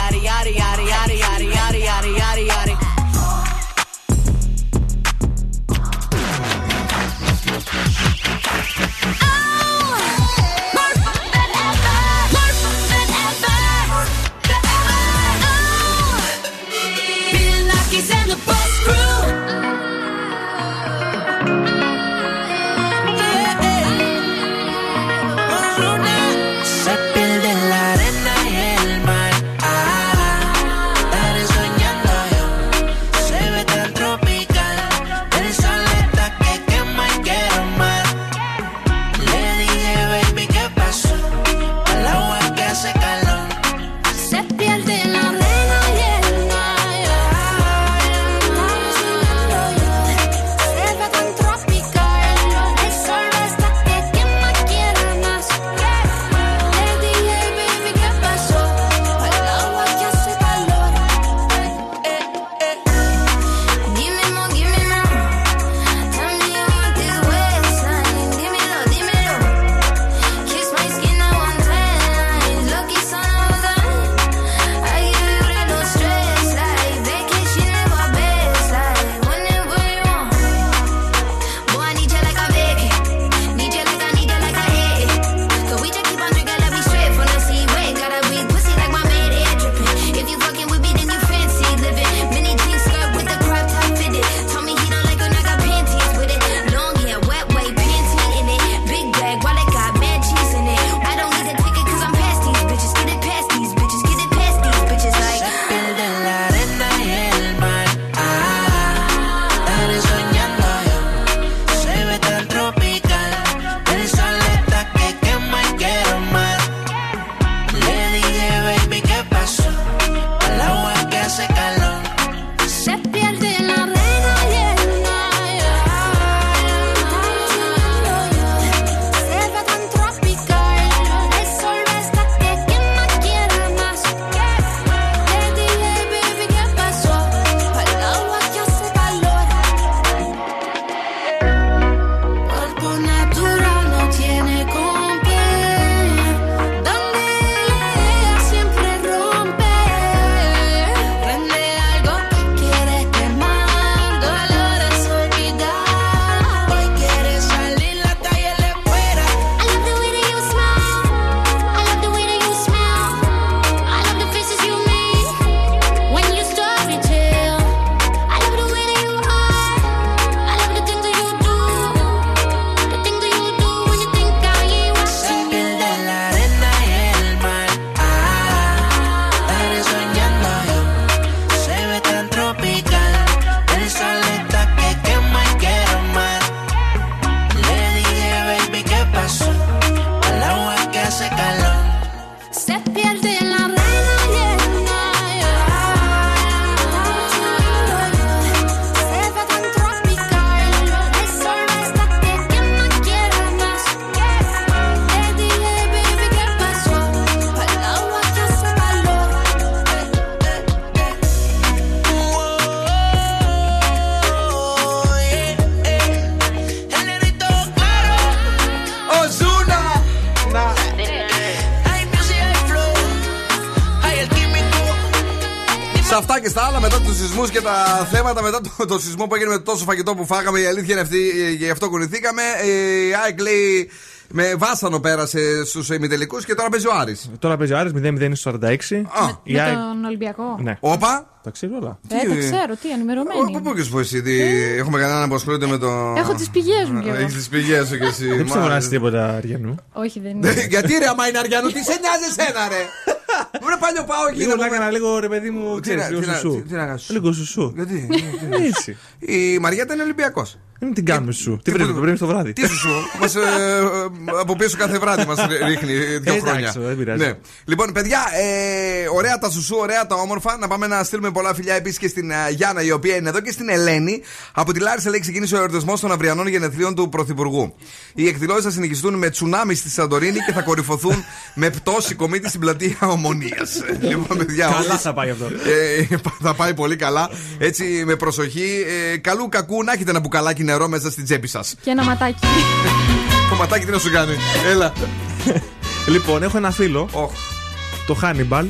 Θέματα, μετά το, το σεισμό που έγινε με τόσο φαγητό που φάγαμε, η αλήθεια είναι αυτή, ε, γι' αυτό κουνηθήκαμε. Η ΑΕΚ λέει με βάσανο πέρασε στους ημιτελικούς και τώρα παίζει ο Άρης. Τώρα παίζει ο Άρης 0-0 στο 46. Η Με ΑΕΚ- τον Ολυμπιακό. Ναι. Όπα. Τα ξέρω όλα. Ε, τα ξέρω, τι, ενημερωμένη. Πού πού και σου πω εσύ, τι, έχουμε κανέναν που ασχολείται με το. Έχω τις πηγές μου κι εγώ. Έχεις τις πηγές σου κι εσύ. Δεν πιστεύω να μάλιστα. είσαι τίποτα Αριανού. Όχι, δεν είναι. Γιατί ρε, άμα είναι Αριανού, τι σε νοιάζει εσένα, ρε; Βρε παλιό πάω εκεί. Λίγο να να πούμε. έκανα λίγο ρε παιδί μου, Τι ξέρεις, να- λίγο τι να- σουσού. τι- τι να κάνεις; Λίγο σουσού. Γιατί. Έτσι. Η Μαριέτα είναι Ολυμπιακός. Δεν την κάνουμε σου. Τι πρέπει, πρέπει το βράδυ. Τι σου, μας από πίσω κάθε βράδυ μας ρίχνει δύο Ε, χρόνια. εντάξει, δεν πειράζει. Ναι. Λοιπόν, παιδιά, ε, ωραία τα σουσού, ωραία τα όμορφα. Να πάμε να στείλουμε πολλά φιλιά επίσης και στην ε, Γιάννα, η οποία είναι εδώ, και στην Ελένη. Από τη Λάρισα λέει ξεκίνησε ο εορτασμός των αυριανών γενεθλίων του Πρωθυπουργού. Οι εκδηλώσεις θα συνεχιστούν με τσουνάμις στη Σαντορίνη και θα κορυφωθούν με πτώση κομίτη στην πλατεία Ομονίας. λοιπόν, παιδιά, Καλά όντως, θα πάει αυτό. ε, θα πάει πολύ καλά. Έτσι, με προσοχή. Ε, καλού κακού να έχετε ένα μπουκαλάκι νερό μέσα στην τσέπη σας. Και ένα ματάκι. Το ματάκι τι να σου κάνει. Έλα. Λοιπόν, έχω ένα φίλο. Το Hannibal.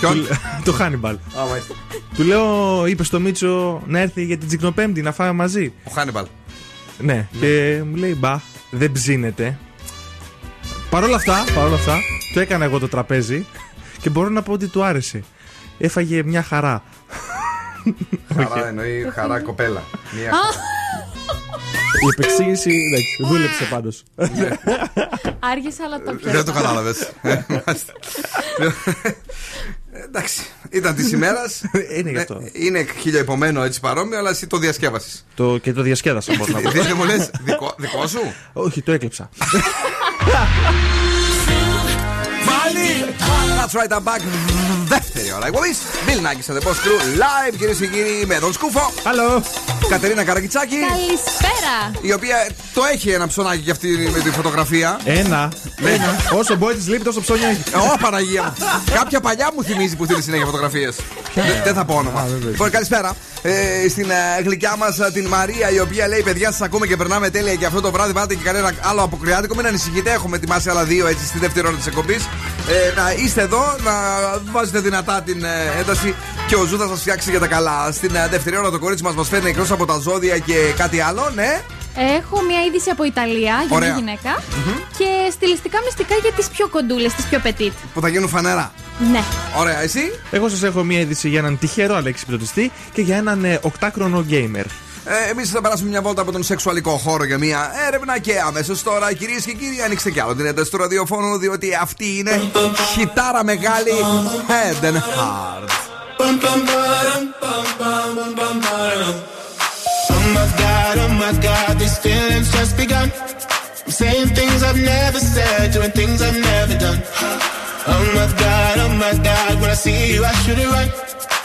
Ποιον; Του- Το Hannibal. Α, μάλιστα. Του λέω, είπε στο Μίτσο να έρθει για την Τσικνοπέμπτη να φάμε μαζί. Ο Χάνιμπαλ. Ναι. Και μου λέει, μπα, δεν ψήνεται. Παρ' όλα αυτά, παρόλα αυτά, το έκανα εγώ το τραπέζι και μπορώ να πω ότι του άρεσε. Έφαγε μια χαρά. Χαρά εννοεί χαρά κοπέλα. Μία Η επεξήγηση, εντάξει, δούλεψε πάντως. Άργησε, αλλά το πιάσα. Δεν το κατάλαβες. Εντάξει, ήταν της ημέρας. Είναι γι' αυτό. Είναι χιλιοεπομένο έτσι παρόμοιο, αλλά εσύ το διασκεύασε. Το, και το διασκέδασα, μπορώ να πω. Δεν μου λες δικό σου; Όχι, το έκλεψα. That's right, I'm back. Δεύτερη ώρα. Εγώ είσαι Bill Nackis and the Boss Crew live κυρίες και κύριοι με τον Σκούφο. Hello. Κατερίνα Καρακιτσάκη. Καλησπέρα. Η οποία το έχει ένα ψωνάκι για αυτή με τη φωτογραφία. Ένα. Ένα. Όσο μπορεί της λείπει, τόσο ψώνια έχει. Ω Παναγία μου. Κάποια παλιά μου θυμίζει που στείλει συνέχεια φωτογραφίες. Δεν θα πω όνομα. Λοιπόν, καλησπέρα. Ε, στην ε, γλυκιά μας την Μαρία, η οποία λέει: Παιδιά, σας ακούμε και περνάμε τέλεια και αυτό το βράδυ πάτε και κανένα άλλο αποκριάτικο. Μην ανησυχείτε, έχουμε ετοιμάσει άλλα δύο έτσι στη δεύτερη ώρα της εκπομπής. Ε, να είστε εδώ, να βάζετε δυνατά την ε, ένταση και ο Zoo θα σας φτιάξει για τα καλά. Στην ε, δεύτερη ώρα το κορίτσι μας μας φέρνει εκτός από τα ζώδια και κάτι άλλο, ναι. Έχω μια είδηση από Ιταλία για Ωραία. μια γυναίκα και στιλιστικά μυστικά για τις πιο κοντούλες, τις πιο petite. Που θα γίνουν φανερά. Ναι. Ωραία, εσύ; Εγώ σας έχω μία είδηση για έναν τυχερό αλλά εξυπηρετιστή και για έναν ε, οκτάχρονο gamer. Ε, Εμείς θα περάσουμε μια βόλτα από τον σεξουαλικό χώρο για μια έρευνα και αμέσω τώρα, κυρίες και κύριοι, ανοίξτε κι άλλο την ένταση του ραδιοφώνου, διότι αυτή είναι χιτάρα μεγάλη Head and Heart. Oh my god, oh my god, these feelings just begun. I'm saying things I've never said, doing things I've never done. Oh my god, oh my god, when I see you, I should it right.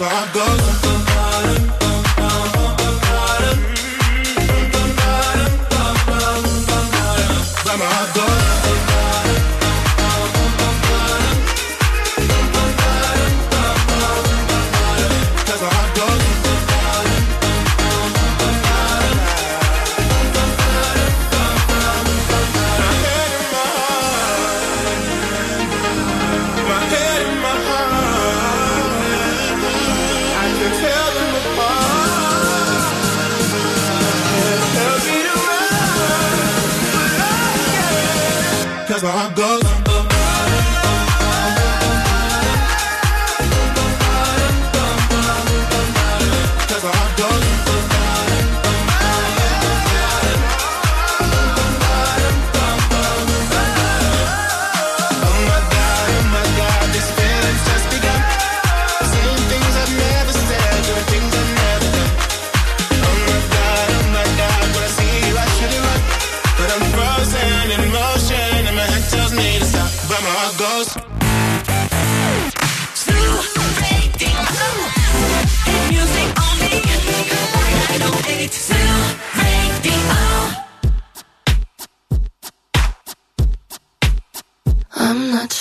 wherever I go. nada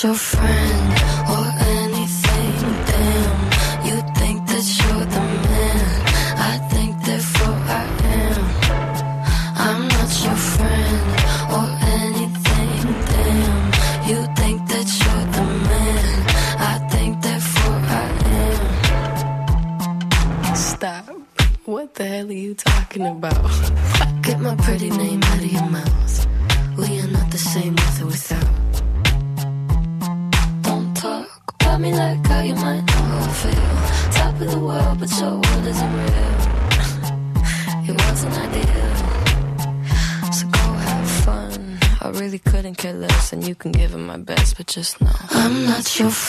your friend It's your fault.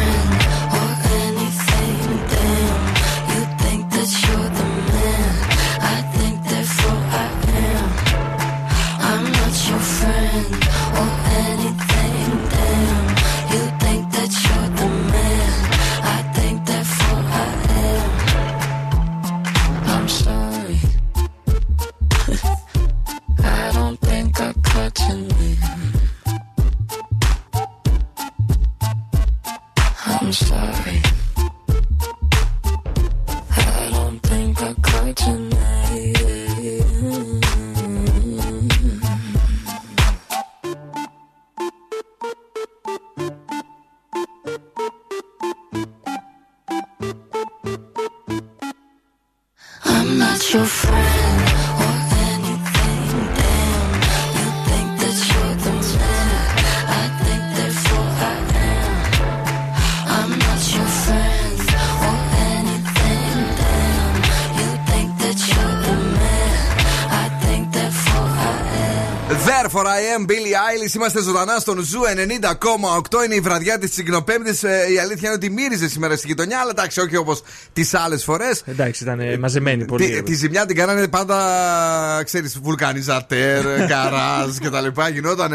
Bam Bailey. Am Billy Eilish. Είμαστε ζωντανά στον Ζου 90,8. Είναι η βραδιά της Τσικνοπέμπτη. Η αλήθεια είναι ότι μύριζες σήμερα στη γειτονιά, αλλά εντάξει, όχι όπως τις άλλες φορές. Εντάξει, ήταν ε, μαζεμένοι πολύ. Τη, τη ζημιά την κάνανε πάντα, ξέρεις, βουλκανιζατέρ, καράζ κτλ. Γινόταν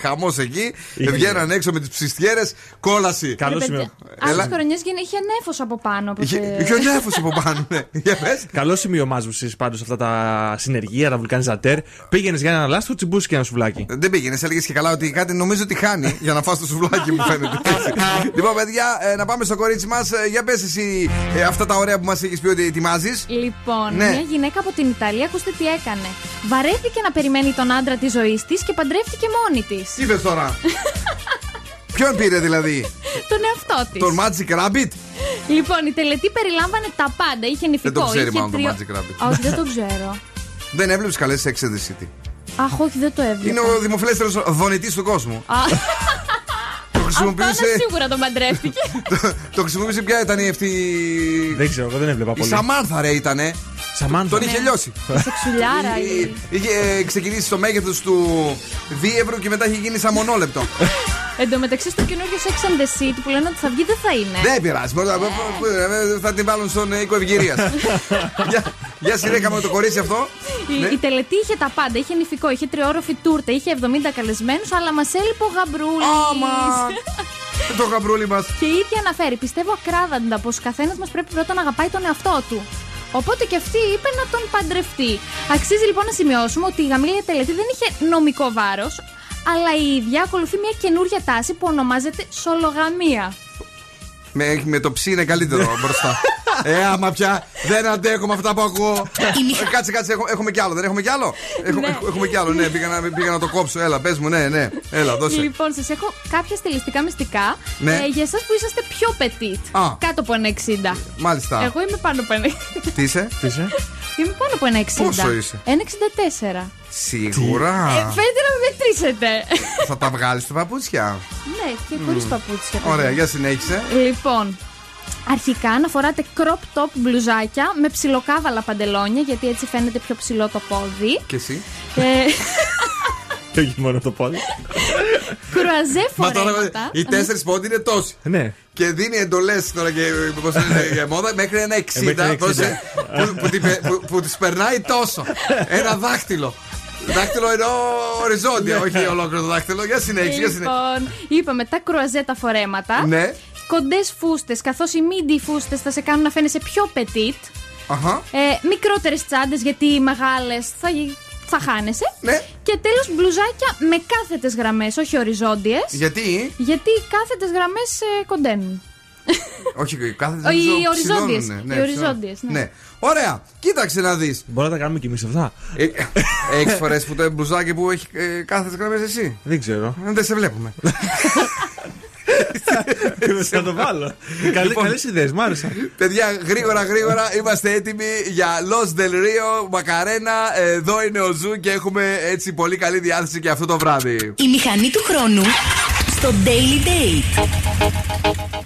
χαμός εκεί. Είχε. Βγαίναν έξω με τις ψιστιέρες, κόλαση. Καλό σημείο. Άλλες χρονιές είχε νέφος από πάνω. οπότε- Είχε είχε ο νέφος από πάνω. ναι. Για πες. Καλό σημείο μάζουση πάντως αυτά τα συνεργεία, τα βουλκανιζατέρ. Πήγαινες για ένα λάστο, τσιμπούσες και ένα σουβλάκι. Δεν πήγαινε, έλεγες και καλά ότι κάτι νομίζω ότι χάνει για να φας το σουβλάκι μου φαίνεται. Έτσι. λοιπόν, παιδιά, ε, να πάμε στο κορίτσι μας. Για πες εσύ ε, αυτά τα ωραία που μας έχεις πει ότι ετοιμάζεις. Λοιπόν, Ναι. μια γυναίκα από την Ιταλία, ακούστε τι έκανε. Βαρέθηκε να περιμένει τον άντρα της ζωής της και παντρεύτηκε μόνη της. Τι είπε τώρα; Ποιον πήρε δηλαδή, τον εαυτό της. τον Magic Rabbit; Λοιπόν, η τελετή περιλάμβανε τα πάντα. Είχε νηφικό. Δεν το ξέρει είχε μάλλον το τρίο- Magic Rabbit. Όχι, δεν το ξέρω. Δεν έβλεπες καλές Sex and the City; Αχ, όχι, δεν το έβλεπα. Είναι ο δημοφιλέστερος δονητής του κόσμου. Α, Το Αυτό χρησιμοποιούσε. σίγουρα τον παντρεύτηκε. Το χρησιμοποιούσε ποια ήταν η αυτή. Δεν ξέρω, εγώ δεν έβλεπα Η πολύ. Σαμάνθα ρε ήτανε. Σαμάνθα. Τον είχε λιώσει. Σεξουλιάρα. η- Είχε ε, ξεκινήσει στο μέγεθος του δίευρου και μετά είχε γίνει σαν μονόλεπτο. Εν τω μεταξύ στο καινούριο Sex and the City που λένε ότι θα βγει δεν θα είναι. Δεν πειράζει. μπορεί να- Θα την βάλουν στον ε, οίκο ευγυρίας. Για συνέχεια με το κορίτσι αυτό. Η, Ναι. η τελετή είχε τα πάντα. Είχε νηφικό, είχε τριόροφη τούρτα, είχε 70 καλεσμένους, αλλά μας έλειπε ο γαμπρούλης. Το γαμπρούλι μας. Και η ίδια αναφέρει, πιστεύω ακράδαντα πως ο καθένας μας πρέπει πρώτα να αγαπάει τον εαυτό του. Οπότε και αυτή είπε να τον παντρευτεί. Αξίζει λοιπόν να σημειώσουμε ότι η γαμήλια τελετή δεν είχε νομικό βάρος, αλλά η ίδια ακολουθεί μια καινούργια τάση που ονομάζεται σολογαμία. Με, με το ψι είναι καλύτερο μπροστά. Ε, άμα πια δεν αντέχω με αυτά που ακούω. Ε, κάτσε, κάτσε, έχω- έχουμε κι άλλο. Δεν έχουμε κι άλλο; Έχω- Ναι. έχω- Έχουμε κι άλλο, ναι. Πήγα να, πήγα να το κόψω. Έλα, πες μου, ναι, ναι. Έλα, δώσε. Λοιπόν, σας έχω κάποια στιλιστικά μυστικά Ναι. ε, για εσάς που είσαστε πιο petit. Α. Κάτω από ένα 60. Μάλιστα. Εγώ είμαι πάνω από ένα 60. Τι είσαι, τι είσαι; Είμαι πάνω από ένα 60. Πόσο είσαι; Ένα 64. Σίγουρα. Ε, φαίνεται να με μετρήσετε. Θα τα βγάλεις τα παπούτσια. ναι, και χωρίς Μμ. παπούτσια. Ωραία, παιδιά. για συνέχισε. Λοιπόν, αρχικά να φοράτε crop top μπλουζάκια με ψιλοκάβαλα παντελόνια, γιατί έτσι φαίνεται πιο ψηλό το πόδι. Και εσύ. Και Και όχι μόνο το πόδι. κρουαζέ Μα τώρα φορέματα. οι τέσσερις πόντι είναι τόσοι. Ναι. Και δίνει εντολές τώρα και πώς είναι, για μόδα μέχρι ένα 60, Ε, μέχρι ένα 60. δώσε, που, που, την πε- που, που τις περνάει τόσο. Ένα δάχτυλο. Δάχτυλο εννοώ οριζόντια, όχι ολόκληρο το δάχτυλο. Για συνέχιση, για συνέχιση. Λοιπόν, είπαμε τα κρουαζέ τα φορέματα. Ναι. Κοντές φούστες, καθώς οι μίντι φούστες θα σε κάνουν να φαίνεσαι πιο petit. Αχα. Ε, Μικρότερες τσάντες, γιατί οι μεγάλες θα, θα χάνεσαι. Ναι. Και τέλος μπλουζάκια με κάθετες γραμμές, όχι οριζόντιες. Γιατί, Γιατί οι κάθετες γραμμές ε, κοντένουν. όχι κάθε Οι οριζόντιες, οι οριζόντιες, ναι. ναι. Ωραία, κοίταξε να δεις. Μπορούμε να τα κάνουμε κι εμείς αυτά; Έχεις φορές που το μπλουζάκι που έχει ε, κάθετες γραμμές εσύ; Δεν ξέρω. Ε, Δεν σε βλέπουμε. Θα το βάλω. Λοιπόν. Καλές ιδέες, μ' άρεσαν. Παιδιά, γρήγορα, γρήγορα είμαστε έτοιμοι για Los Del Rio, Macarena. Εδώ είναι ο Zoo και έχουμε έτσι πολύ καλή διάθεση και αυτό το βράδυ. Η μηχανή του χρόνου στο Daily Date.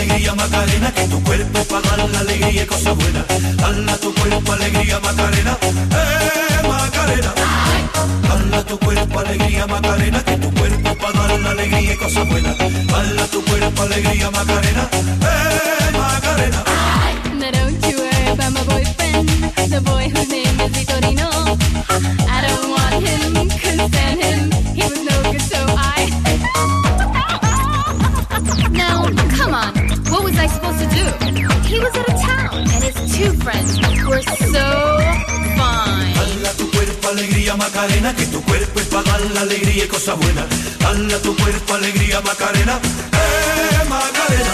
Alegría Macarena, que tu cuerpo para dar la alegría y cosas buenas. Dala tu cuerpo alegría Macarena, eh Macarena. Dala tu cuerpo alegría Macarena, que tu cuerpo para dar la alegría y cosas buenas. Dala tu cuerpo alegría Macarena, eh Macarena. Now don't you worry about my boyfriend, the boy whose name is Vitorino. I don't want him, couldn't stand him. He was no good, so He was out of town, and his two friends were so fine. Dala tu cuerpo alegría Macarena, que tu cuerpo es para dar la alegría y cosas buenas. Dala tu cuerpo alegría Macarena, eh Macarena.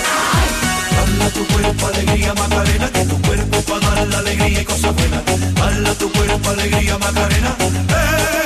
Dala tu cuerpo alegría Macarena, que tu cuerpo para dar la alegría y cosas buenas. Dala tu cuerpo alegría Macarena, eh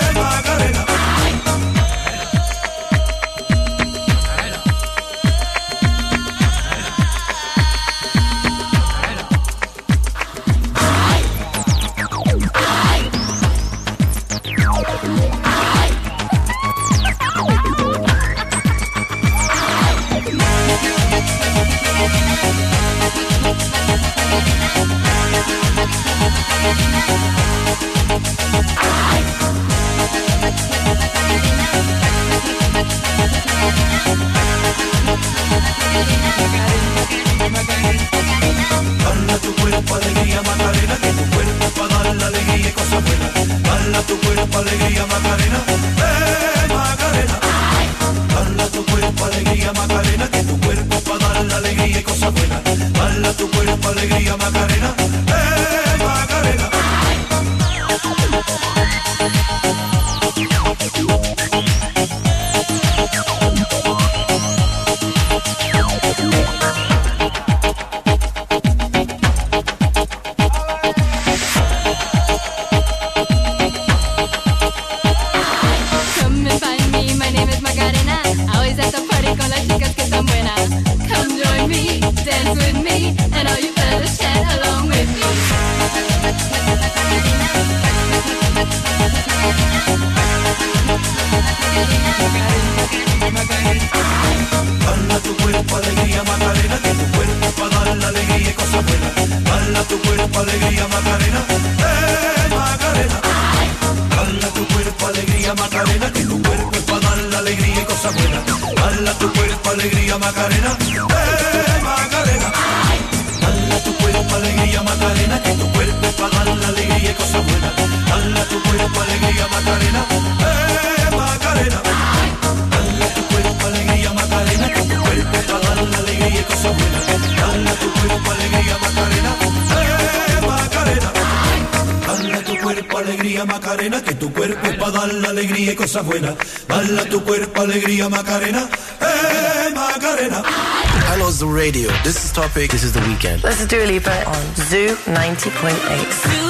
Dua Lipa on Zoo 90.8.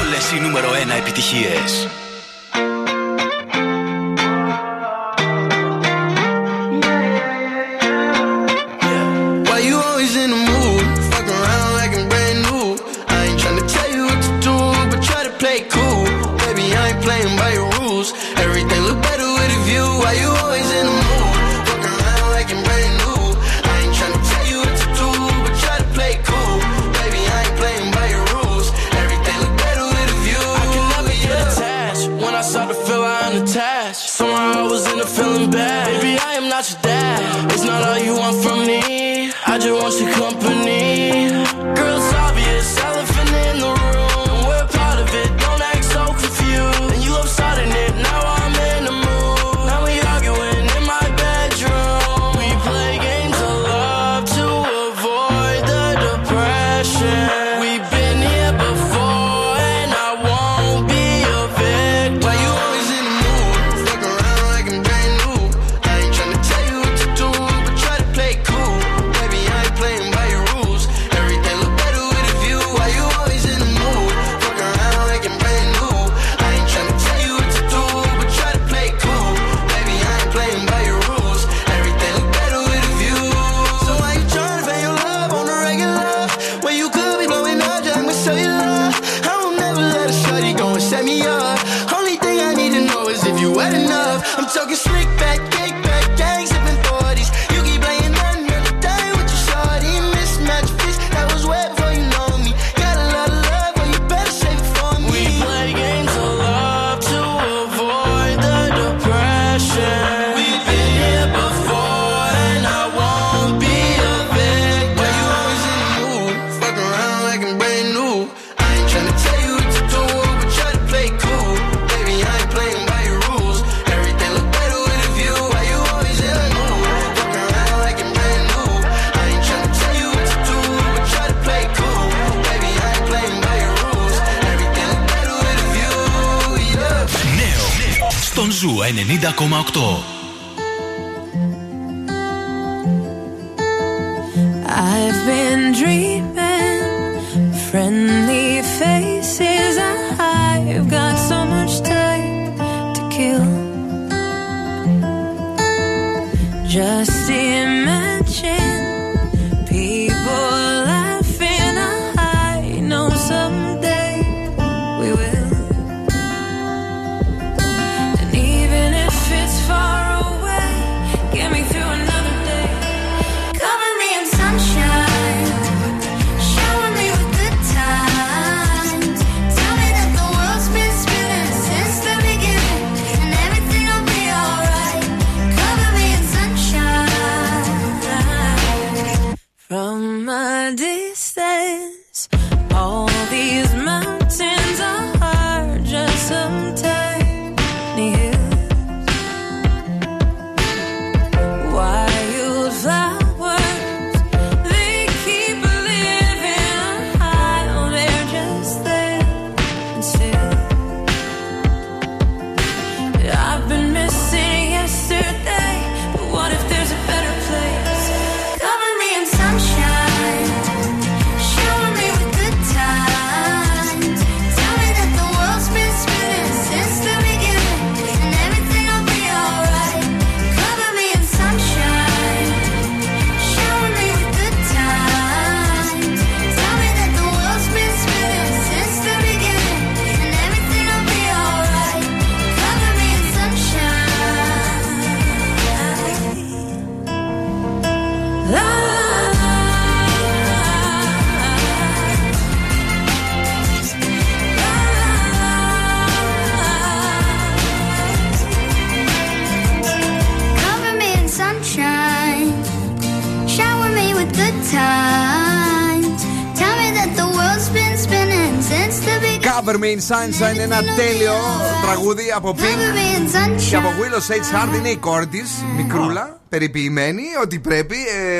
Όλε οι νούμερο 1 επιτυχίες. Cover Me in Sunshine, ένα τέλειο τραγούδι από Pink και από Willow Sage Hard. Είναι η κόρη της, μικρούλα, περιποιημένη, ότι πρέπει.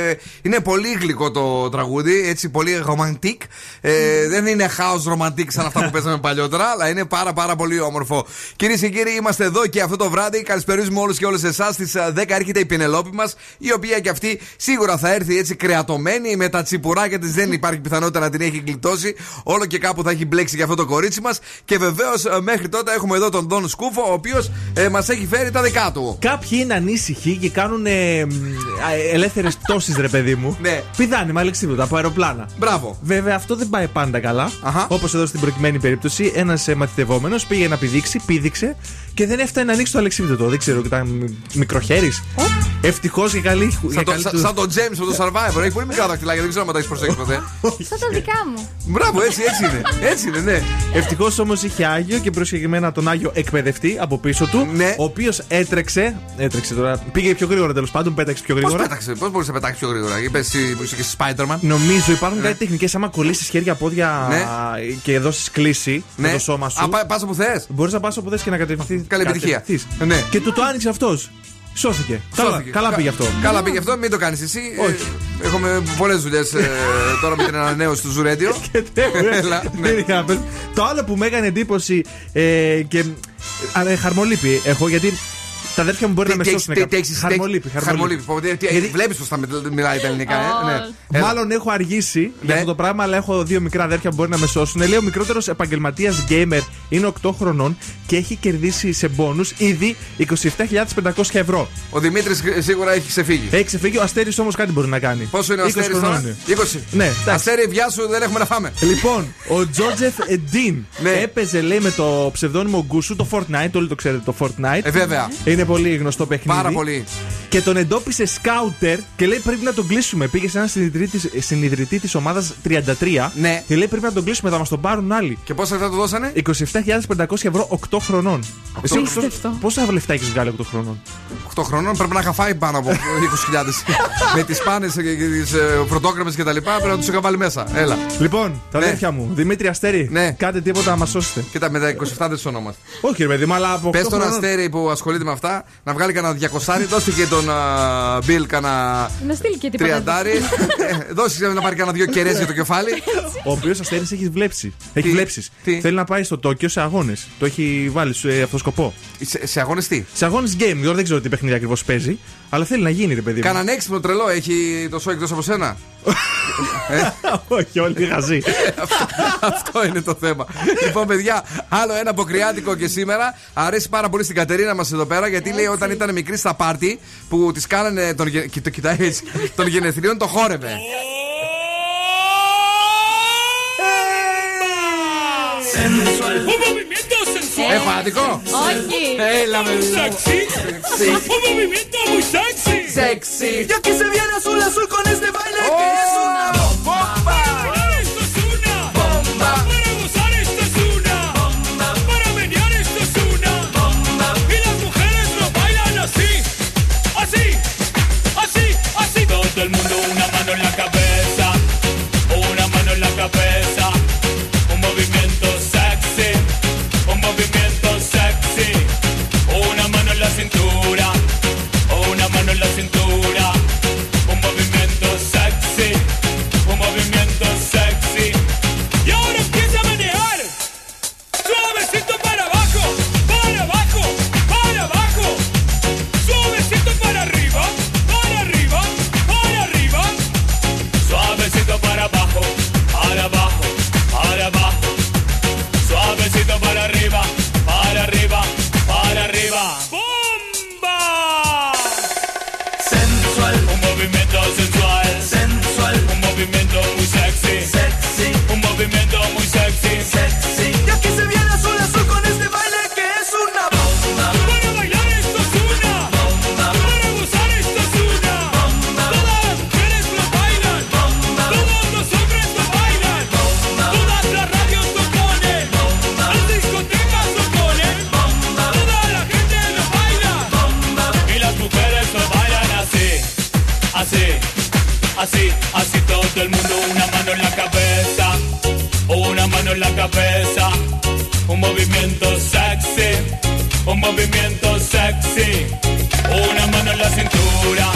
Ε, είναι πολύ γλυκό το τραγούδι, έτσι πολύ ρομαντικ. Ε, δεν είναι house romantic σαν αυτά που παίζαμε παλιότερα, αλλά είναι πάρα πάρα πολύ όμορφο. Κυρίες και κύριοι, είμαστε εδώ και αυτό το βράδυ. Καλησπερίζουμε όλους και όλες εσάς. Στις 10 έρχεται η Πινελόπη μας, η οποία και αυτή σίγουρα θα έρθει έτσι κρεατωμένη με τα τσιπουράκια τη. Δεν υπάρχει πιθανότητα να την έχει γλιτώσει. Όλο και κάπου θα έχει μπλέξει για αυτό το κορίτσι μας. Και βεβαίως μέχρι τότε έχουμε εδώ τον Δον Σκούφο, ο οποίος ε, μας έχει φέρει τα δικά του. Κάποιοι είναι ανήσυχοι και κάνουν ελεύθερες πτώσει, ρε παιδί μου. Ναι. Πηδάνε με αλεξίπτωτα από αεροπλάνα. Μπράβο. Βέβαια αυτό δεν πάει πάντα καλά. Όπως εδώ στην προκειμένη περίπτωση, ένας μαθητευόμενος πήγε να πηδήξει, πήδηξε και δεν έφτανε να ανοίξει το αλεξίπτωτο. Δεν ξέρω, ήταν μικροχέρις. Ευτυχώς και καλή. Σαν, για το, καλή σαν, του- σαν το James από το Survivor. Έχει πολύ μικρά δαχτυλάκια, δεν ξέρω αν τα έχεις προσέξει ποτέ. Σαν τα δικά μου. Μπράβο, έτσι, έτσι είναι. Έτσι είναι, ναι. Ευτυχώς όμως είχε Άγιο και προσκεκριμένα τον Άγιο εκπαιδευτή από πίσω του. Ναι. Ο οποίος έτρεξε. Έτρεξε τώρα. Πήγε πιο γρήγορα τέλος πάντων, πέταξε πιο Πώς γρήγορα. πέταξε, πώς μπορείς να πετάξεις πιο γρήγορα. Είπε εσύ που είσαι και στη Spider-Man. Νομίζω υπάρχουν κάτι τεχνικές. Άμα κολλήσεις χέρια, πόδια Ναι. και δώσει κλίση Ναι. με το σώμα σου. Α, πά- πας όπου θες. Μπορείς να πας όπου θες και να κατευθυνθείς. Καλή επιτυχία. κατευθυνθείς. Ναι. Και του το άνοιξε αυτός. Σώθηκε. Καλά, Σώθηκε. καλά Κα- πήγε αυτό. Καλά πήγε αυτό, μην το κάνεις εσύ. Όχι. Ε, έχουμε πολλές δουλειές τώρα με την ανανέωση του Ζουρέντιο. Έλα, ναι. Δεν είχα να πες. Το άλλο που με έκανε εντύπωση ε, και. Α, ε, χαρμολύπη έχω γιατί τα αδέρφια μου μπορεί να με Τι σώσουν. έχεις- τι κάποιο. έχεις- Χαρμολύπη. τι- Χαρμολύπη. Πω, τι- τι- Γιατί- Βλέπεις πως θα με- μιλάει τα ελληνικά, ε; Ναι. Έλα. Μάλλον έχω αργήσει για αυτό το πράγμα, αλλά έχω δύο μικρά αδέρφια που μπορεί να με σώσουν. Λέει ο μικρότερος επαγγελματίας gamer είναι 8 χρονών και έχει κερδίσει σε μπόνου ήδη 27.500 ευρώ. Ο Δημήτρης σίγουρα έχει ξεφύγει. Έχει ξεφύγει, ο Αστέρη όμως κάτι μπορεί να κάνει. Πόσο είναι ο 20 Αστέρης χρονών τώρα; είναι. 20. Ναι, εντάξει. Αστέρη, βιά σου, δεν έχουμε να φάμε. Λοιπόν, ο Τζότζεφ Ντίν Ναι. έπαιζε, λέει, με το ψευδόνυμο Γκούσου το Fortnite. Όλοι το ξέρετε το Fortnite. Ε, βέβαια. Είναι πολύ γνωστό παιχνίδι. Πάρα πολύ. Και τον εντόπισε σκάουτερ και λέει πρέπει να τον κλείσουμε. Πήγε σε έναν συνειδητή της- συνειδητή της ομάδας 33. Ναι. Και λέει πρέπει να τον κλείσουμε, θα μας τον πάρουν άλλοι. Και πόσα λεφτά του δώσανε; 27.500 ευρώ 8 χρονών. Εσύ Απίστευτο. πόσα- πόσα λεφτά έχεις βγάλει 8 χρονών; 8 χρονών πρέπει να είχα φάει πάνω από 20.000. με τις πάνες και τις πρωτόγραμμε και τα λοιπά πρέπει να τους είχα βάλει μέσα. Έλα. Λοιπόν, τα Ναι. αδέρφια μου, Δημήτρη Αστέρη, Ναι. κάντε τίποτα να μα σώσετε. Κοίτα, με τα 27 δεν του ονόμαστε. Όχι, ρε παιδί μου, αλλά από 8 Πες τον χρονών. Αστέρη που ασχολείται με αυτά να βγάλει κανένα 200, δώστε και τον α, Μπιλ κανένα Να στείλει και τίποτα. τριαντάρι. Ε, Δώσε να πάρει κανένα δύο κερές για το κεφάλι. Ο οποίος Αστέρη έχεις βλέψει. Έχει Τι; βλέψεις. Τι; Θέλει να πάει στο Τόκιο σε αγώνες. Το έχει βάλει σε αυτό σκοπό. Σε, σε αγώνες τι; Σε αγώνες game, τώρα δεν ξέρω τι παιχνίδι ακριβώς παίζει, αλλά θέλει να γίνει, ρε παιδί μου. Καναν έξυπνο τρελό έχει το σόι εκτός από σένα; Όχι, όλοι χαζοί. Αυτό είναι το θέμα. Λοιπόν, παιδιά, άλλο ένα αποκριάτικο και σήμερα. Αρέσει πάρα πολύ στην Κατερίνα μας εδώ πέρα γιατί λέει όταν ήταν μικρή στα πάρτι που της κάνανε. Τον, γε- και το κοιτάει έτσι. Των γενεθλίων το χόρευε. Ναι. Εξορακτικό. Ελα με τον. Σαξι. Ένα μοντέλο με τα μου. Σαξι. Σαξι. Αφού με βιντεο απομυσταξι. Σαξι. Αφού με βιντεο απομυσταξι. Σαξι. Αφού με Un movimiento sexy, un movimiento sexy. Una mano en la cintura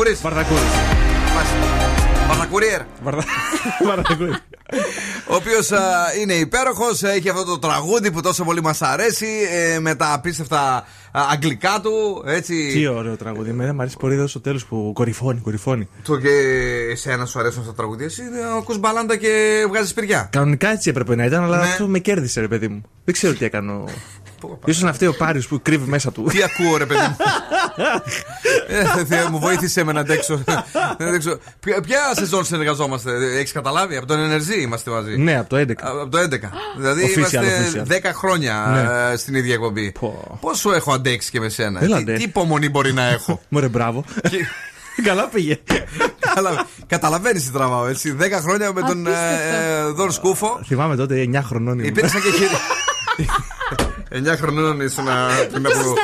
Βαρθακούρη. Βαρθακούρη. Βαρθακουρίερ. Βαρθακούρη. Ο οποίος είναι υπέροχος, έχει αυτό το τραγούδι που τόσο πολύ μας αρέσει ε, με τα απίστευτα α, αγγλικά του. Έτσι. Τι ωραίο τραγούδι. Εμένα μου αρέσει πολύ εδώ στο τέλος που κορυφώνει, κορυφώνει. Το και εσένα σου αρέσουν αυτά τα τραγούδια. Εσύ ακούς μπαλάντα και βγάζεις πυριά. Κανονικά έτσι έπρεπε να ήταν, αλλά Ναι. αυτό με κέρδισε, ρε παιδί μου. Δεν ξέρω τι έκανε. Σω να φταίει ο Πάριος που κρύβει μέσα του. Τι ακούω, ρε παιδί μου; Ε, Θεέ μου, βοήθησε με να αντέξω. Να αντέξω. Ποια- Ποια σεζόν συνεργαζόμαστε, έχεις καταλάβει, από τον NRG είμαστε μαζί. Ναι, από το 11. Από το 11. Δηλαδή Official, είμαστε official. 10 χρόνια Ναι. ε, στην ίδια εκπομπή. Πόσο έχω αντέξει και με σένα; Έλα, Τι, ντε. τι υπομονή μπορεί να έχω; Μωρέ, μπράβο. Καλά πήγε. Καταλαβαίνεις τι τραβάω έτσι. 10 χρόνια με τον ε, ε, Δον Σκούφο. Θυμάμαι τότε 9 χρονών ήμουν. Υπήρξαν και χειρι... 9 χρονών ήσουν πριν από.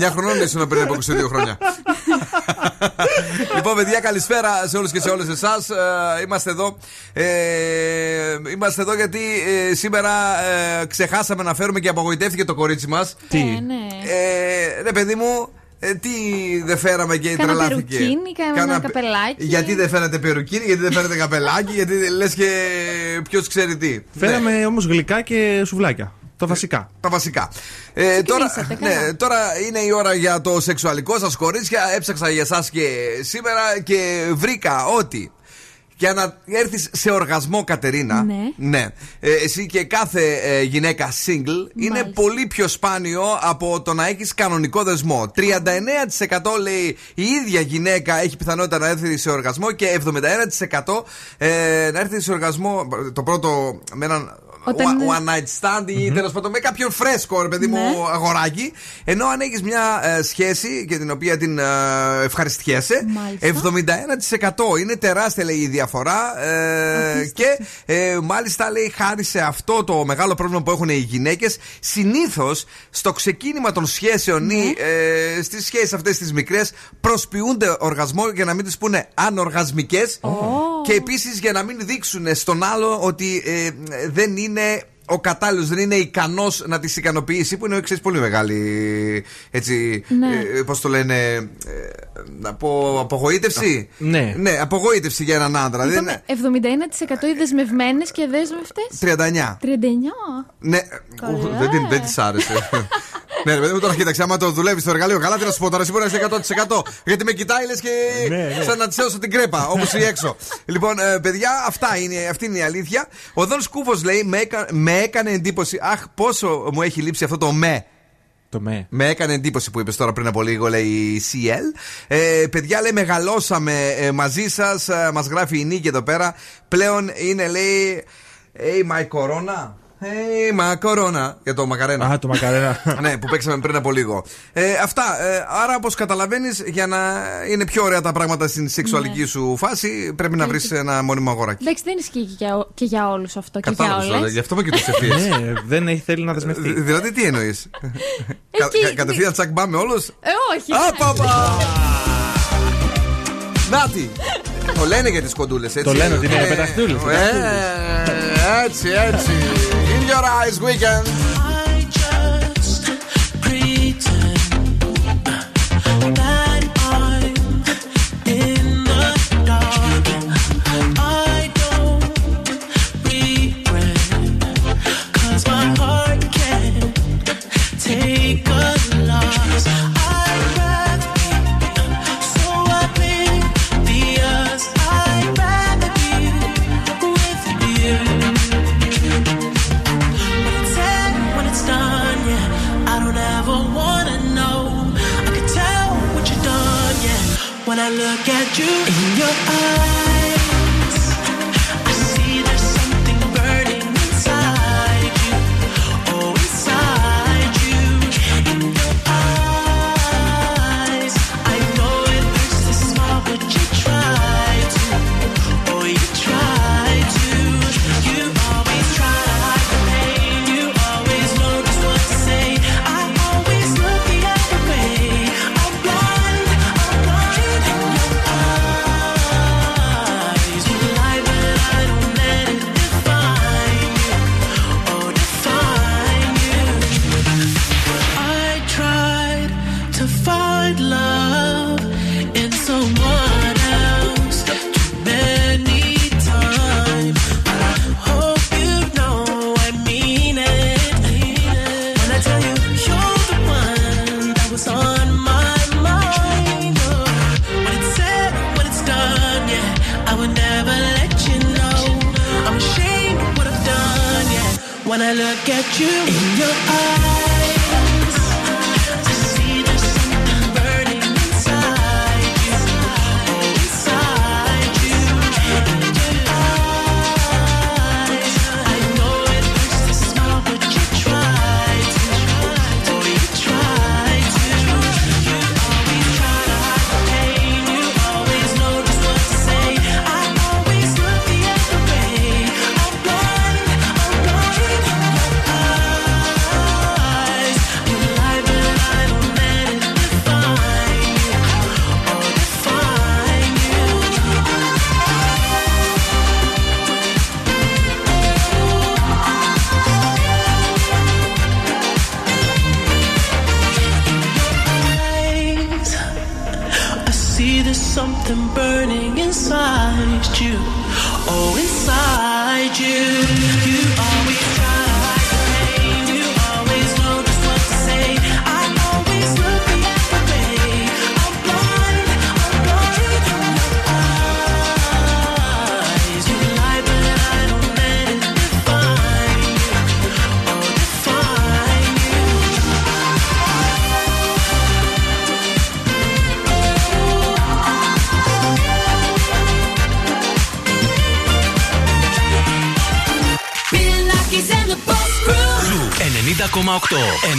Ε, 9 χρονών ήσουν πριν από 22 χρόνια. λοιπόν, παιδιά, καλησπέρα σε όλους και σε όλες εσάς. Είμαστε εδώ. Ε, είμαστε εδώ γιατί ε, σήμερα ε, ξεχάσαμε να φέρουμε και απογοητεύτηκε το κορίτσι μας. Τι; ναι. Ε, ρε, παιδί μου, ε, τι δεν φέραμε και Κάνα τρελάθηκε; περουκίνι, κάνα Κάνα- καπελάκι. Γιατί δεν φέρατε περουκίνι, γιατί δεν φέρατε καπελάκι, γιατί λες και ποιος ξέρει τι. Φέραμε Ναι. όμως γλυκά και σουβλάκια. Τα βασικά. Τα βασικά. Ε, τώρα, Ξεκινήσατε, ναι, καλά. τώρα είναι η ώρα για το σεξουαλικό σας κορίτσια. Έψαξα για εσάς και σήμερα και βρήκα ότι. Για να έρθεις σε οργασμό, Κατερίνα. Ναι. Ε, εσύ και κάθε ε, γυναίκα single είναι πολύ πιο σπάνιο από το να έχεις κανονικό δεσμό. 39% λέει η ίδια γυναίκα έχει πιθανότητα να έρθει σε οργασμό και 71% ε, να έρθει σε οργασμό. Το πρώτο με έναν Όταν- one night stand ή τέλος πάντων με κάποιον φρέσκο, ρε παιδί μου, Ναι. αγοράκι. Ενώ αν έχεις μια ε, σχέση και την οποία την ε, ευχαριστιέσαι, Μάλιστα. 71% είναι τεράστια λέει η διαφορά. ε, και ε, μάλιστα λέει χάρη σε αυτό το μεγάλο πρόβλημα που έχουν οι γυναίκες, συνήθως στο ξεκίνημα των σχέσεων ή ε, στις σχέσεις αυτές τις μικρές προσποιούνται οργασμό για να μην τις πούνε ανοργασμικές. Και επίσης για να μην δείξουν στον άλλο ότι ε, δεν είναι ο κατάλληλος, δεν είναι ικανός να τις ικανοποιήσει, που είναι ξέρεις, πολύ μεγάλη. Έτσι. Ναι. Ε, Πώς το λένε. Ε, να πω απογοήτευση. ναι. Ναι, απογοήτευση για έναν άντρα. Δεν Είπαμε είναι. 71% οι δεσμευμένες και δέσμευτες. 39. 39. Ναι, Καλά. ου, δεν, την- δεν της άρεσε. ναι, ρε παιδί μου, τώρα κοίταξε, άμα το δουλεύεις στο εργαλείο, καλά, τι να σου πω τώρα, εσύ μπορείς να είσαι 100%. Γιατί με κοιτάει, λες και Ναι, ναι. σαν να τη έδωσα την κρέπα, όπως ή έξω. λοιπόν, ε, παιδιά, αυτά είναι, αυτή είναι η αλήθεια. Ο Δον Σκούφο λέει, με, έκα- με έκανε εντύπωση, αχ, πόσο μου έχει λείψει αυτό το με. Το με. Με έκανε εντύπωση που είπες τώρα πριν από λίγο, λέει η CL. Ε, παιδιά, λέει, μεγαλώσαμε ε, μαζί σας. Ε, Μας γράφει η Νίκη εδώ πέρα. Πλέον είναι, λέει. Hey, my corona. Hey, my corona. Για το μακαρένα. Α, το μακαρένα. ναι, που παίξαμε πριν από λίγο. Ε, αυτά. Ε, άρα, όπως καταλαβαίνεις, για να είναι πιο ωραία τα πράγματα στην σεξουαλική Ναι. σου φάση, πρέπει να βρεις ένα μόνιμο αγοράκι. Εντάξει, δεν ισχύει και για, και για όλους αυτό. Και για Κατάλαβε, όλε. γι' αυτό με και το ευθείε. ναι, δεν έχει θέλει να δεσμευτεί. Δηλαδή, τι εννοείς; Εκεί- Κατευθείαν τσακ μπα με όλους; Ε, όχι. Α, παπα! Νάτι! Το λένε για τις κοντούλες, έτσι. Το λένε ότι είναι Ε, πεταχτούλες, ε, Έτσι, έτσι. Your eyes, weekend. You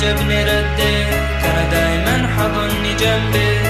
عجب لردك أنا دايما حضني جنبك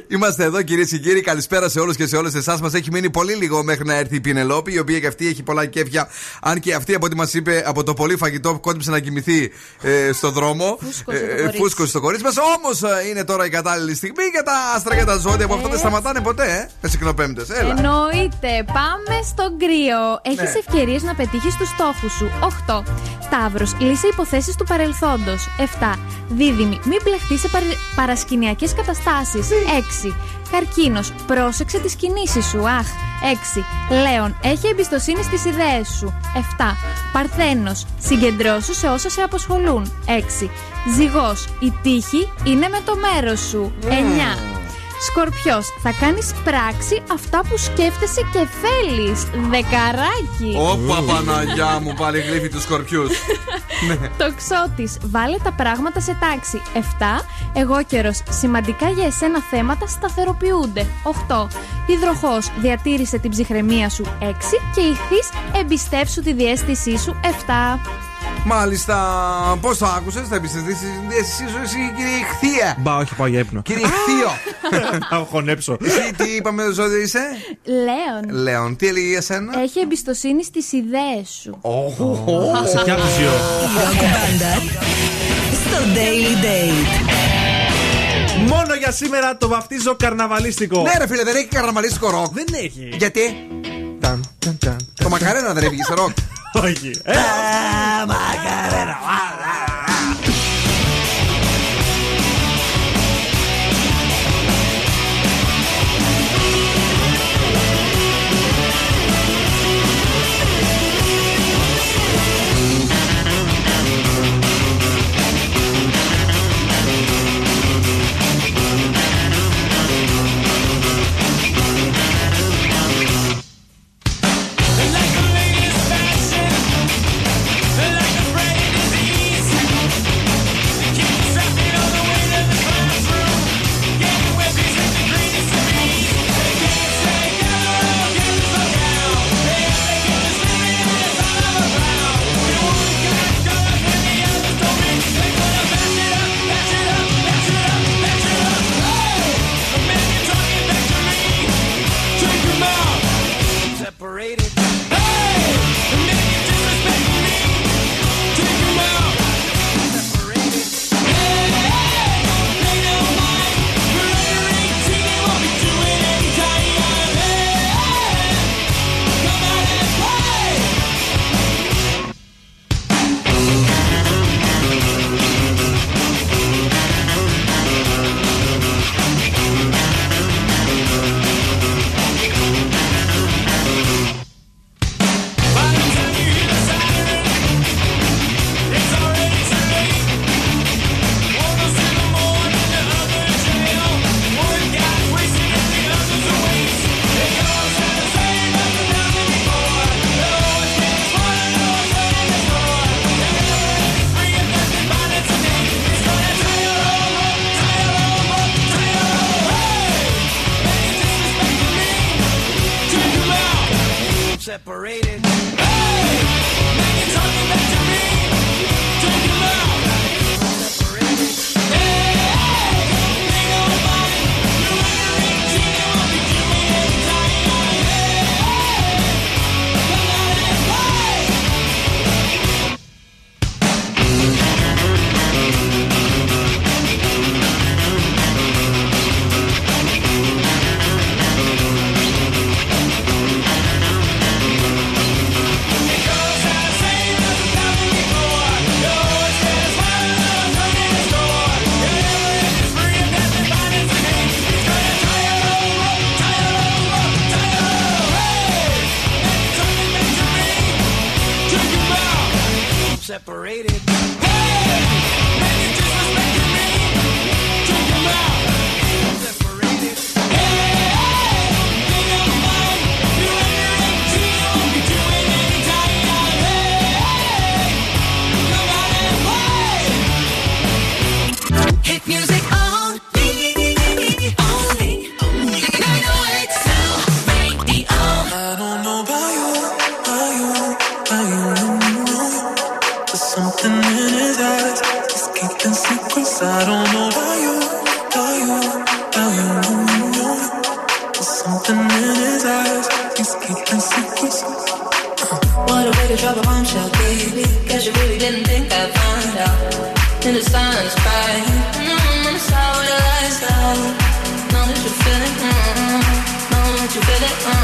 Είμαστε εδώ κυρίες και κύριοι. Καλησπέρα σε όλους και σε όλες εσάς. Μας έχει μείνει πολύ λίγο μέχρι να έρθει η Πινελόπη, η οποία και αυτή έχει πολλά κέφια. Αν και αυτή από ό,τι μας είπε από το πολύ φαγητό κόντυψε να κοιμηθεί ε, στο δρόμο. Φούσκωσε το κορίτσι. Φούσκωσε το κορίτσι μας. Όμως είναι τώρα η κατάλληλη στιγμή για τα άστρα και τα ζώδια που αυτά δεν σταματάνε ποτέ, ε. Με συχνοπέμπτε. Έλα. Εννοείται. Πάμε στο κρύο. Έχεις Ναι. ευκαιρίες να πετύχεις τους στόχους σου. 8. Ταύρο. Λύσε υποθέσεις του παρελθόντος. 7. Δίδυμη. Μην μπλεχτείς σε παρα... παρασκηνιακές καταστάσεις. 6. Καρκίνος. Πρόσεξε τις κινήσεις σου. Αχ. 6. Λέων. Έχει εμπιστοσύνη στις ιδέες σου. 7. Παρθένος. Συγκεντρώσου σε όσα σε απασχολούν. 6. Ζυγός. Η τύχη είναι με το μέρος σου. 9. Σκορπιός, θα κάνεις πράξη αυτά που σκέφτεσαι και θέλεις. Δεκαράκι. Όπα Παναγιά μου, πάλι γλύφει τους σκορπιούς. ναι. Το ξώτης, βάλε τα πράγματα σε τάξη. 7. Εγώ καιρο, σημαντικά για εσένα θέματα σταθεροποιούνται. 8. Υδροχός, διατήρησε την ψυχραιμία σου. 6. Και ηχθεί, εμπιστεύσου τη διέστησή σου. 7. Μάλιστα, πώς το άκουσες, θα εμπιστευτεί εσύ, σου, εσύ, κύριε Χθία. Μπα, όχι, πάω για ύπνο. Κύριε Χθείο. Θα χωνέψω. Εσύ τι είπαμε, ζώδιο είσαι; Λέων. Λέων, τι έλεγε για σένα; Έχει εμπιστοσύνη στις ιδέες σου. Σε ποια πλησιό. Η ροκ μπάντα στο Daily Date. Μόνο για σήμερα το βαφτίζω καρναβαλίστικο. Ναι, ρε φίλε, δεν έχει καρναβαλίστικο ροκ. Δεν έχει. Γιατί; Ταν, ταν, ταν, Το μακαρένα δεν έβγαινε σε ροκ. Όχι. Ε, Macarena. Separated. You feel it. Mm.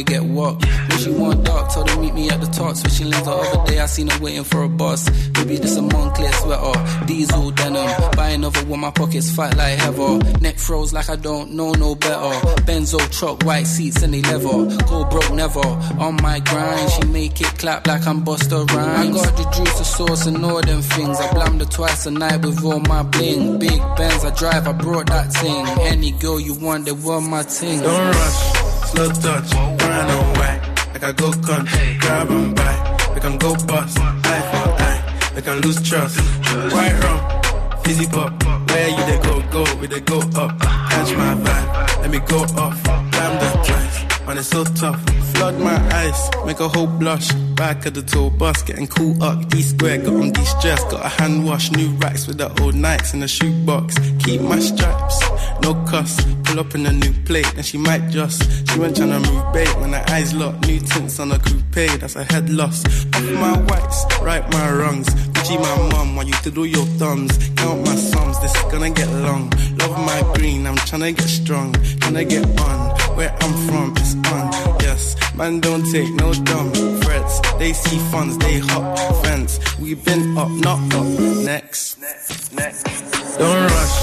Forget what. When she want dark, told her meet me at the top. Switching lanes the other day, I seen her waiting for a bus. Maybe this a Moncler sweater, diesel denim. Buying another with my pockets fat like heather. Neck froze like I don't know no better. Benzo truck, white seats and they leather. Go broke never. On my grind, she make it clap like I'm Buster Rhymes. I got the juice, the sauce, and all them things. I blammed her twice a night with all my bling. Big Benz, I drive, I brought that thing. Any girl you want, they want my thing. Don't rush, slow touch, and white. Like I go country, grab and buy. We can go bust, eye for eye. We can lose trust. White rum, fizzy pop. Where you they go, go, we they go up. Catch my vibe, let me go off. Blam the drive, man, it's so tough. Flood my eyes, make a whole blush. Back of the tour bus, getting cool up. D square, got on de stress. Got a hand wash, new racks with the old Nikes in the shoebox. Keep my stripes, no cuss. Pull up in a new plate, and she might just. She went tryna move bait when her eyes locked. New tints on a coupe, that's a head loss. Off my whites, right my wrongs. Gucci my mom, while you do your thumbs. Count my sums, this is gonna get long. Love my green, I'm tryna get strong. Tryna get on, where I'm from, it's on. Yes, man, don't take no dumb threats. They see funds, they hop fence. We've been up, not up. Next, next. Don't rush,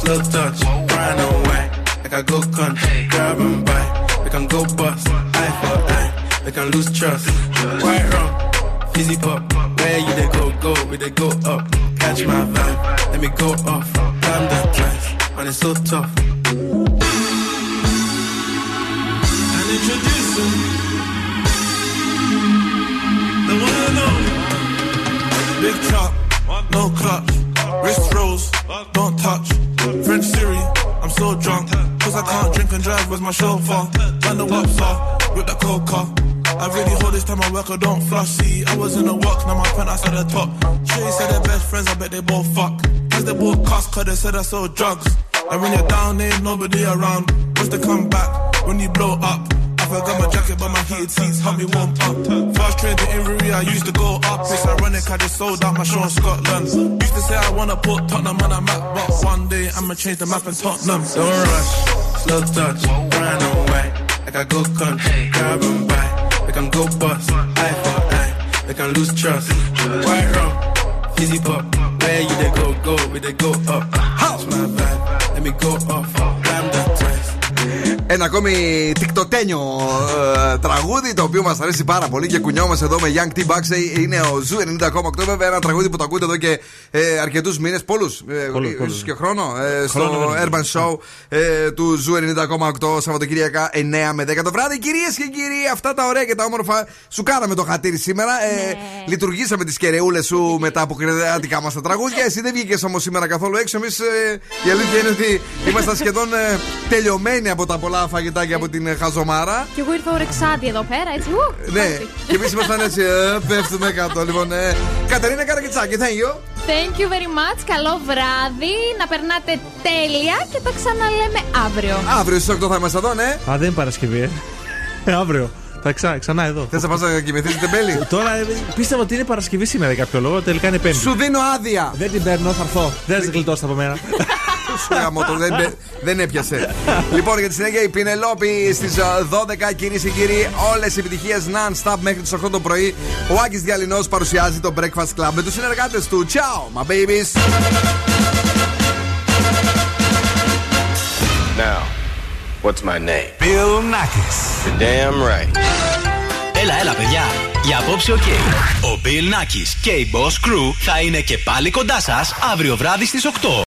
slow touch, brown and white. Like I go country, grab and buy. We can go bust, eye for eye. We can lose trust. White rum, fizzy pop. Where you they go, go, we they go up. Catch my vibe, let me go off. Damn that twice, man, it's so tough. And introducing the one and only Big chop, no clutch, wrist rolls, don't touch. French so drunk, cause I can't drink and drive with my chauffeur. Man, the whops off with the coca. I really hold this time I work, I don't flush. See, I was in the work, now my penthouse at the top. Sure, said they're best friends, I bet they both fuck. Cause they both cost, cause they said I sold drugs. And when you're down, there ain't nobody around. What's the comeback when you blow up? I got my jacket, but my heated seats help me warm up. Fast train to Inverie, I used to go up. It's ironic, I just sold out my show in Scotland. Used to say I wanna put Tottenham on a map, but one day I'ma change the map in Tottenham. Don't rush, slow touch, brown and white. Like I go country, grab and buy. We can go bust, eye for eye. We can lose trust. White rum, fizzy pop. Where you they go, go, we they go up. How's my vibe? Let me go off. Ένα ακόμη τικτοκένιο ε, τραγούδι το οποίο μας αρέσει πάρα πολύ και κουνιόμαστε εδώ με Young T & Bugsey. Είναι ο Zoo 90,8 βέβαια. Ένα τραγούδι που το ακούτε εδώ και ε, αρκετούς μήνες, πολλούς, Πολλούς, ε, πολλούς. ίσως και χρόνο, ε, στο Χρόνο, βέβαια. Urban Show ε, του Zoo 90,8 Σαββατοκύριακα 9 με 10 το βράδυ. Κυρίες και κύριοι, αυτά τα ωραία και τα όμορφα σου κάναμε το χατήρι σήμερα. Ε, Λειτουργήσαμε τις κεραιούλες σου με τα αποκριάτικα μας τα τραγούδια. Εσύ δεν βγήκες όμως σήμερα καθόλου έξω. Εμείς η αλήθεια είναι ότι ήμασταν σχεδόν ε, τελειωμένοι από τα πολλά φαγητάκια από την ε, χαζομάρα. Και εγώ ήρθα ορεξάτη εδώ πέρα, έτσι. ου, Ναι, χάρτη. και εμείς ήμασταν έτσι. Ε, πέφτουμε κάτω. Λοιπόν, ε, Κατερίνα Καρακιτσάκη, thank you. Thank you very much. Καλό βράδυ. Να περνάτε τέλεια και τα ξαναλέμε αύριο. Αύριο στις 8 θα είμαστε εδώ, ναι. Α, δεν είναι Παρασκευή, ε. Ε, αύριο. Θα ξα... ξανά εδώ. Θες να πας να κοιμηθείς τεμπέλη. Τώρα ε, πίστευα ότι είναι Παρασκευή σήμερα για κάποιο λόγο, τελικά είναι Πέμπτη. Σου δίνω άδεια. Δεν την παίρνω, θα έρθω. Δεν θα γλιτώσετε από μένα. Σου γαμώ το, δεν, μπε- δεν έπιασε. λοιπόν, για τη συνέχεια η Πηνελόπη στις 12, κυρίες και κύριοι, όλες οι επιτυχίες non-stop μέχρι τις 8 το πρωί. Ο Άκης Διαλυνός παρουσιάζει το Breakfast Club με τους συνεργάτες του. Ciao, my babies. Now, what's my name? Bill Nakis. You're damn right. Έλα, έλα, παιδιά. Για απόψε, οκ. Ο Bill Nackis και η Boss Crew θα είναι και πάλι κοντά σας αύριο βράδυ στις 8.